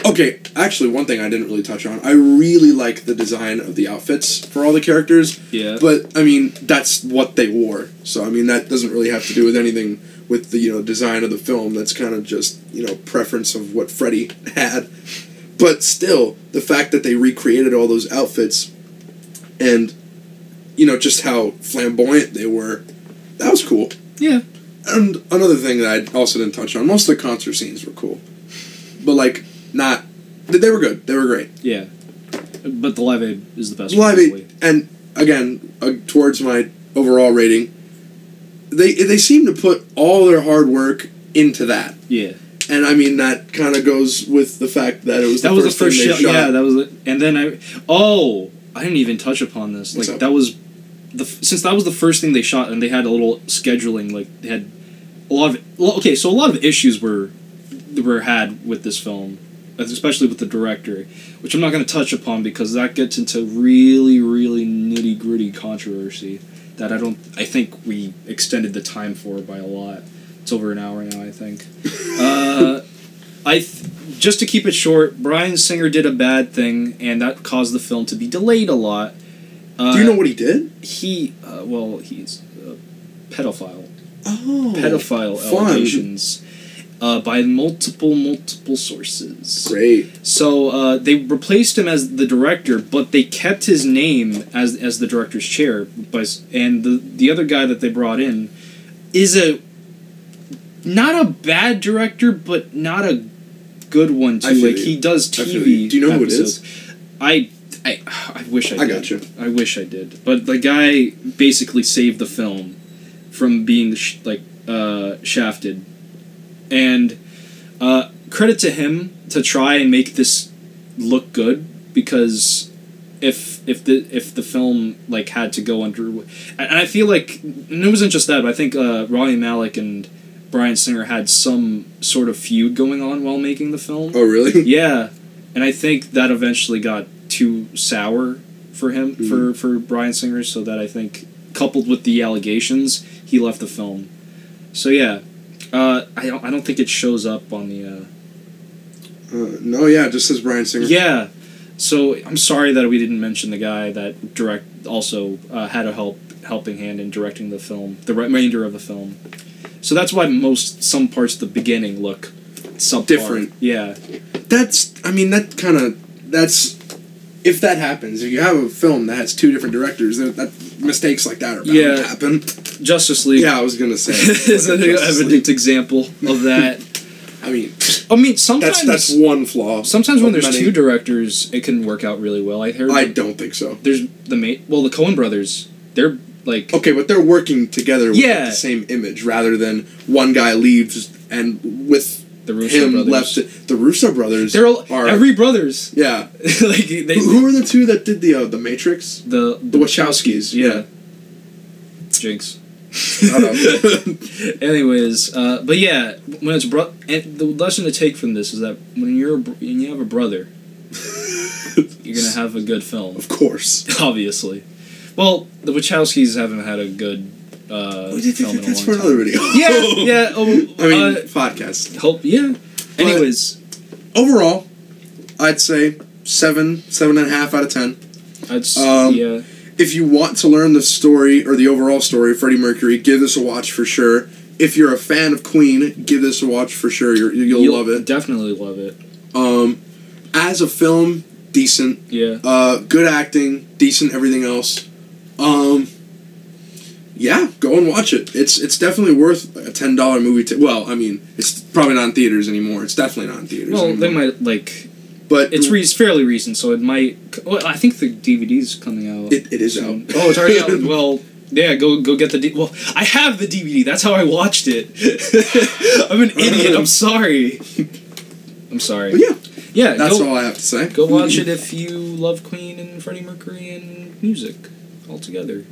Okay, actually, one thing I didn't really touch on. I really like the design of the outfits for all the characters, Yeah. but I mean, that's what they wore. So I mean, that doesn't really have to do with anything with the you know design of the film. That's kind of just you know preference of what Freddie had. But still, the fact that they recreated all those outfits, and you know just how flamboyant they were, that was cool. yeah. And another thing that I also didn't touch on, most of the concert scenes were cool, but like not, they they were good. They were great. Yeah. But the Live Aid is the best. Live Aid, and again, uh, towards my overall rating, they they seem to put all their hard work into that, Yeah. and I mean that kind of goes with the fact that it was the that was the first first thing they show. shot. Yeah, that was it. And then I oh, I didn't even touch upon this. What's Like up? that was the since that was the first thing they shot, and they had a little scheduling. Like they had a lot of okay, so a lot of issues were were had with this film, especially with the director, which I'm not going to touch upon because that gets into really really nitty gritty controversy that I don't. I think we extended the time for by a lot. It's over an hour now, I think. uh, I th- just to keep it short, Bryan Singer did a bad thing, and that caused the film to be delayed a lot. Uh, Do you know what he did? he? Uh, well, he's a pedophile. Oh, pedophile fun. allegations uh, by multiple multiple sources. Great. So uh, they replaced him as the director, but they kept his name as as the director's chair. By, and the the other guy that they brought in is a not a bad director, but not a good one too. I feel Like you. he does TV. Do you know who it is? I, I I wish I, I did. got you. I wish I did. But the guy basically saved the film from being sh- like uh, shafted, and uh, credit to him to try and make this look good because if if the if the film like had to go under and I feel like and it wasn't just that but I think uh, Rami Malek and Bryan Singer had some sort of feud going on while making the film Oh, really? yeah and I think that eventually got too sour for him Mhm. for for Bryan Singer so that I think coupled with the allegations he left the film so yeah uh, I don't I don't think it shows up on the uh, Uh, no, yeah, it just says Bryan Singer. Yeah. So I'm sorry that we didn't mention the guy that direct also uh, had a help helping hand in directing the film, the remainder of the film. So that's why most some parts of the beginning look subpar. Different. Yeah. That's, I mean, that kind of, that's, if that happens, if you have a film that has two different directors, that, that mistakes like that are bound Yeah. to happen. Justice League Yeah, I was gonna say. is an League. evident example of that. I mean, I mean, sometimes that's that's one flaw. sometimes when there's many. two directors, it can work out really well. I heard I don't think so. there's the mate. Well, the Coen brothers, they're like Okay, but they're working together with Yeah. the same image rather than one guy leaves and with the Russo him brothers. left. The Russo brothers. They're all, are every brothers. yeah. like they, who, who are the two that did the uh, the Matrix? the The Wachowskis. Yeah. Jinx. Anyways, uh, but yeah, when it's bro, and the lesson to take from this is that when you're a br- when you have a brother, you're gonna have a good film. of course. Obviously, well, the Wachowskis haven't had a good uh, We did film in that's for another video. Yeah, yeah. Oh, I mean, uh, podcast. hope yeah. Anyways, Overall, I'd say seven, seven and a half out of ten. I'd Um, yeah. If you want to learn the story or the overall story of Freddie Mercury, give this a watch for sure. If you're a fan of Queen, give this a watch for sure. You're, you'll, love it. Definitely love it. Um, as a film, decent. Yeah. Uh, good acting, decent everything else. Um, yeah, go and watch it. It's it's definitely worth a ten dollar movie. T- well, I mean, it's probably not in theaters anymore. It's definitely not in theaters. Well, anymore. they might like but it's re- fairly recent, so it might. Well, I think the DVD's coming out. It, it is soon. out. Oh, it's already out. Well, yeah, go go get the. D- well, I have the DVD. That's how I watched it. I'm an idiot. I'm sorry. I'm sorry. But yeah, yeah, that's go, all I have to say. go watch it if you love Queen and Freddie Mercury and music altogether.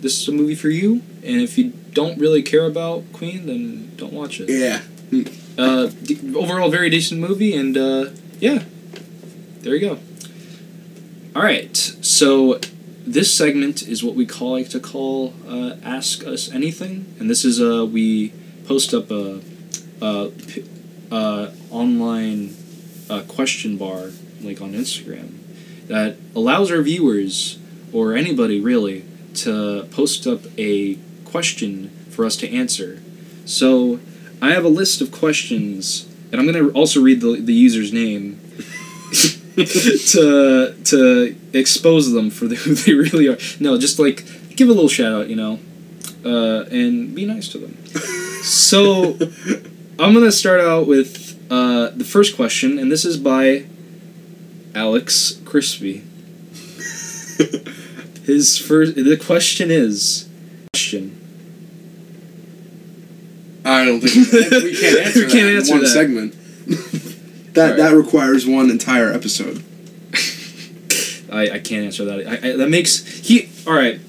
This is a movie for you, and if you don't really care about Queen, then don't watch it. Yeah. Uh, d- overall, very decent movie, and uh, yeah, there you go. All right, so this segment is what we call like to call uh, "Ask Us Anything," and this is uh, we post up a uh, online uh, question bar like on Instagram that allows our viewers or anybody really to post up a question for us to answer. So I have a list of questions, and I'm gonna also read the the user's name to to expose them for the, who they really are. No, just like give a little shout out, you know, uh, and be nice to them. So I'm gonna start out with uh, the first question, and this is by Alex Crispy. His first. The question is question. I don't think we can't answer We that can't in answer one that. segment. that Alright. that requires one entire episode. I, I can't answer that. I, I, that makes he all right.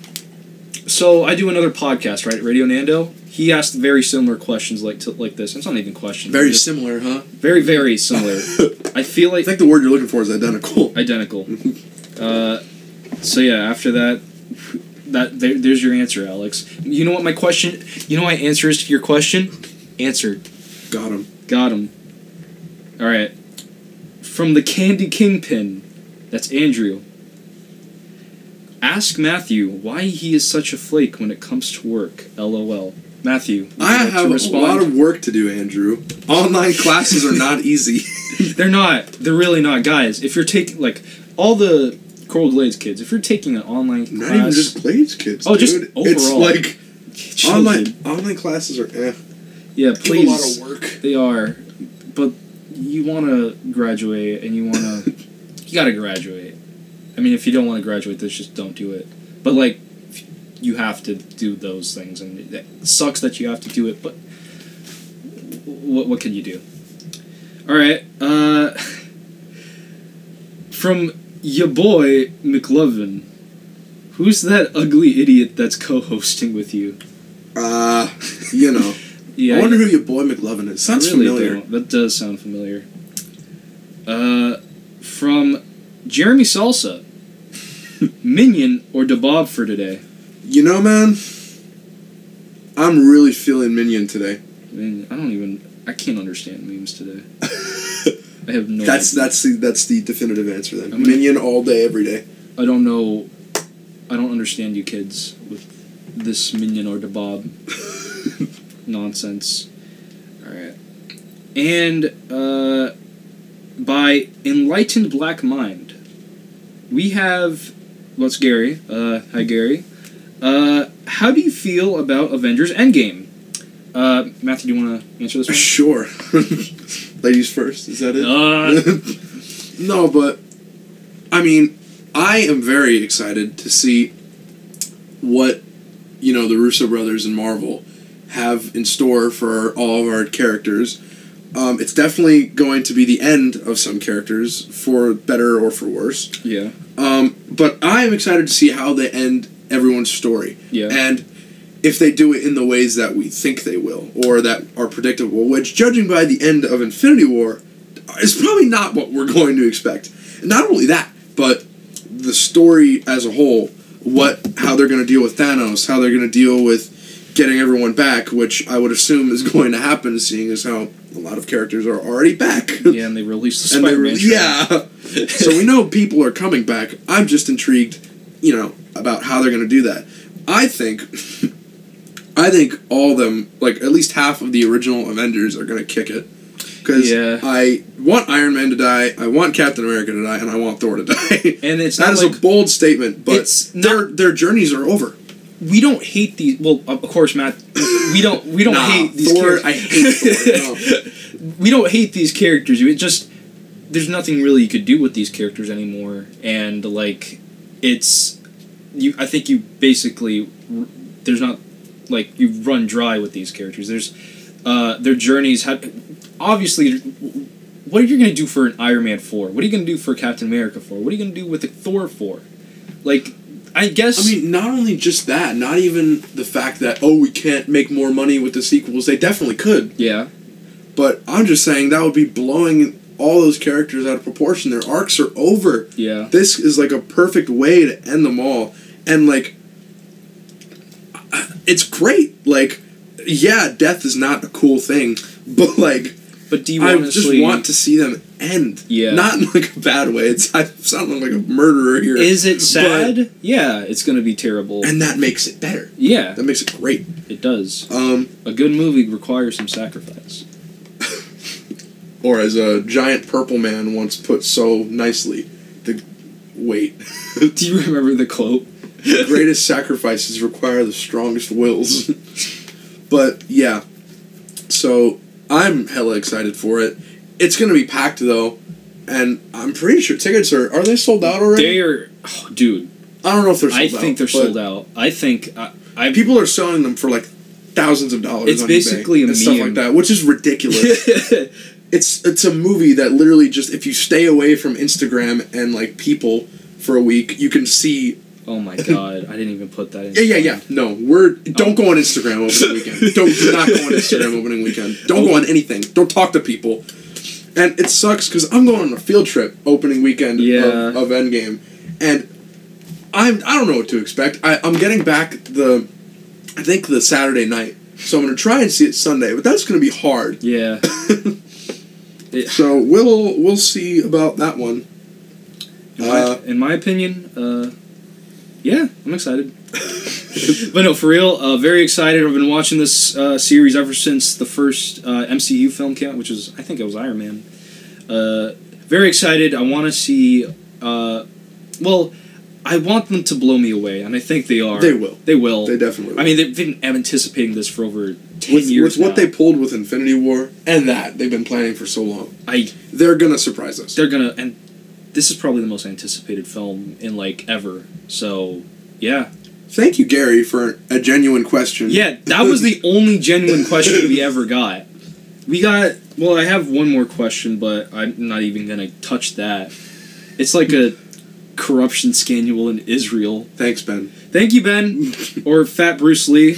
So I do another podcast, right? Radio Nando. He asked very similar questions like to, like this. It's not even questions. Very just similar, huh? very very similar. I feel like I think the word you're looking for is identical. identical. Uh, so yeah, after that, that there, there's your answer, Alex. You know what my question? You know my answer is to your question. Answered. Got him. Got him. All right. From the Candy Kingpin, that's Andrew. Ask Matthew why he is such a flake when it comes to work. LOL. Matthew, I like have a lot of work to do, Andrew. Online classes are not easy. They're not. They're really not, guys. If you're taking like all the Coral Glades kids, if you're taking an online class, not even just Blades kids. Oh, just dude. It's overall. like children, online online classes are eh. yeah, Give a lot please. of work. They are, but you want to graduate and you want to, you got to graduate. I mean, if you don't want to graduate, this just don't do it. But like, you have to do those things, and it sucks that you have to do it. But what what can you do? All right, uh, from your boy McLovin. Who's that ugly idiot that's co-hosting with you? Uh, you know. Yeah, I wonder who your boy McLovin is. Sounds really familiar. Don't. That does sound familiar. Uh, from Jeremy Salsa, Minion or DeBob for today? You know, man. I'm really feeling Minion today. I mean, I don't even. I can't understand memes today. I have no. That's idea. that's the that's the definitive answer then. Minion all day, every day. I don't know. I don't understand you kids with this minion or debob nonsense. All right, and uh, by enlightened black mind, we have what's Gary? Uh, hi Gary. Uh, how do you feel about Avengers Endgame? Uh, Matthew, do you want to answer this one? Sure. Ladies first. Is that it? Uh, no, but I mean, I am very excited to see what you know the Russo brothers and Marvel have in store for all of our characters. Um, it's definitely going to be the end of some characters, for better or for worse. yeah, Um, but I am excited to see how they end everyone's story. yeah. and if they do it in the ways that we think they will or that are predictable which judging by the end of infinity war is probably not what we're going to expect and not only that but the story as a whole what how they're going to deal with thanos how they're going to deal with getting everyone back which i would assume is going to happen seeing as how a lot of characters are already back yeah, and they released the Spider-Man. re- yeah so we know people are coming back. I'm just intrigued, you know, about how they're going to do that. I think, I think all of them, like at least half of the original Avengers, are going to kick it. Because Yeah. I want Iron Man to die, I want Captain America to die, and I want Thor to die. and it's that is like a bold statement, but their their journeys are over. we don't hate these. Well, of course, Matt. We don't. We don't Nah, hate these. Thor, characters. I hate Thor. No. we don't hate these characters. It just there's nothing really you could do with these characters anymore, and like it's you. I think you basically there's not like you run dry with these characters. There's uh, their journeys have obviously. What are you gonna do for an Iron Man four? What are you gonna do for Captain America four? What are you gonna do with a Thor four? Like, I guess. I mean, not only just that, not even the fact that oh we can't make more money with the sequels. They definitely could. yeah, But I'm just saying that would be blowing all those characters out of proportion. Their arcs are over. yeah. This is like a perfect way to end them all. And like it's great. Like yeah, death is not a cool thing, but like But do you I honestly just want to see them end. Yeah. Not in like a bad way. It's I sound like a murderer here. Is it sad? yeah, it's gonna be terrible. and that makes it better. yeah, That makes it great. it does. Um A good movie requires some sacrifice. or as a giant purple man once put so nicely, the wait. Do you remember the quote? The greatest sacrifices require the strongest wills. but yeah, so I'm hella excited for it. It's gonna be packed though, and I'm pretty sure tickets are are they sold out already? They are, oh, dude. I don't know if they're sold I out. think they're sold out. I think uh, I. People are selling them for like thousands of dollars. It's basically and stuff like that, which is ridiculous. it's it's a movie that literally just if you stay away from Instagram and like people for a week, you can see oh my god! I didn't even put that in. Yeah, yeah, yeah. No, we're don't go on Instagram opening weekend. Don't do not go on Instagram opening weekend. Don't go on anything. Don't talk to people. And it sucks because I'm going on a field trip opening weekend Yeah. of, of Endgame, and I'm I don't know what to expect. I, I'm getting back the, I think the Saturday night, so I'm gonna try and see it Sunday, but that's gonna be hard. Yeah. It- So we'll we'll see about that one. in, my, Uh, in my opinion, uh, yeah, I'm excited. but no, for real, uh, very excited. I've been watching this uh, series ever since the first uh, MCU film came out, which was I think it was Iron Man. Uh, very excited. I want to see. Uh, well, I want them to blow me away, and I think they are. They will. They will. They definitely. Will. I mean, they've been anticipating this for over ten with, years with what they pulled with Infinity War and that they've been planning for so long. I They're gonna surprise us. they're gonna and this is probably the most anticipated film in like ever. So yeah, Thank you, Gary, for a genuine question. yeah, that was the only genuine question we ever got. We got well. I have one more question, but I'm not even gonna touch that. It's like a corruption scandal in Israel. Thanks, Ben. Thank you, Ben, or Fat Bruce Lee,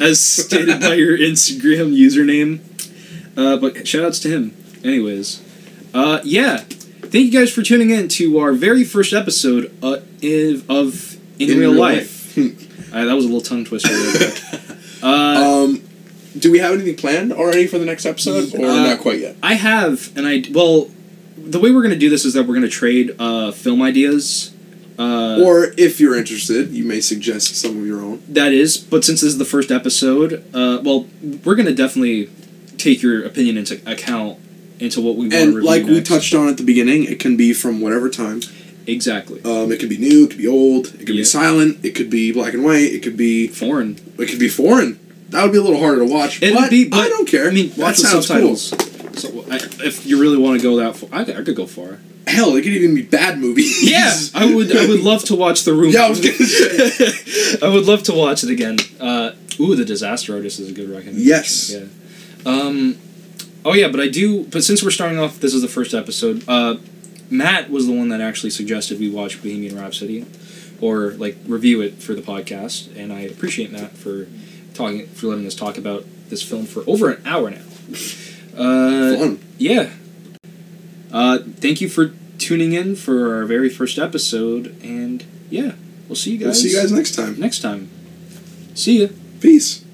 as stated by your Instagram username. Uh, but shoutouts to him. Anyways, uh, yeah. Thank you guys for tuning in to our very first episode uh, in, of In, Real, Life. Uh, that was a little tongue twister. Uh, um, do we have anything planned already for the next episode, or Uh, not quite yet? I have, and I well, the way we're gonna do this is that we're gonna trade uh, film ideas. Uh, or if you're interested, you may suggest some of your own. that is, but since this is the first episode, uh, well, we're gonna definitely take your opinion into account into what we want to And review like we touched on at the beginning, it can be from whatever time. exactly Um, it could be new, it could be old, it could Yeah. be silent, it could be black and white, it could be foreign. it could be foreign. That would be a little harder to watch. It'd but be, but I don't care. I mean, that watch with sounds subtitles. So I, if you really want to go that far, I, I could go far. Hell, it could even be bad movies. Yeah, I would. I would love to watch the room. Yeah, I was gonna say. I would love to watch it again. Uh, ooh, the Disaster Artist is a good recommendation. Yes. Yeah. Um. Oh yeah, but I do. But since we're starting off, this is the first episode. Uh, Matt was the one that actually suggested we watch Bohemian Rhapsody, or like review it for the podcast, and I appreciate Matt for talking for letting us talk about this film for over an hour now. Uh, Fun. yeah. Uh, thank you for tuning in for our very first episode, and yeah, we'll see you guys. We'll see you guys next time. next time. See ya. Peace.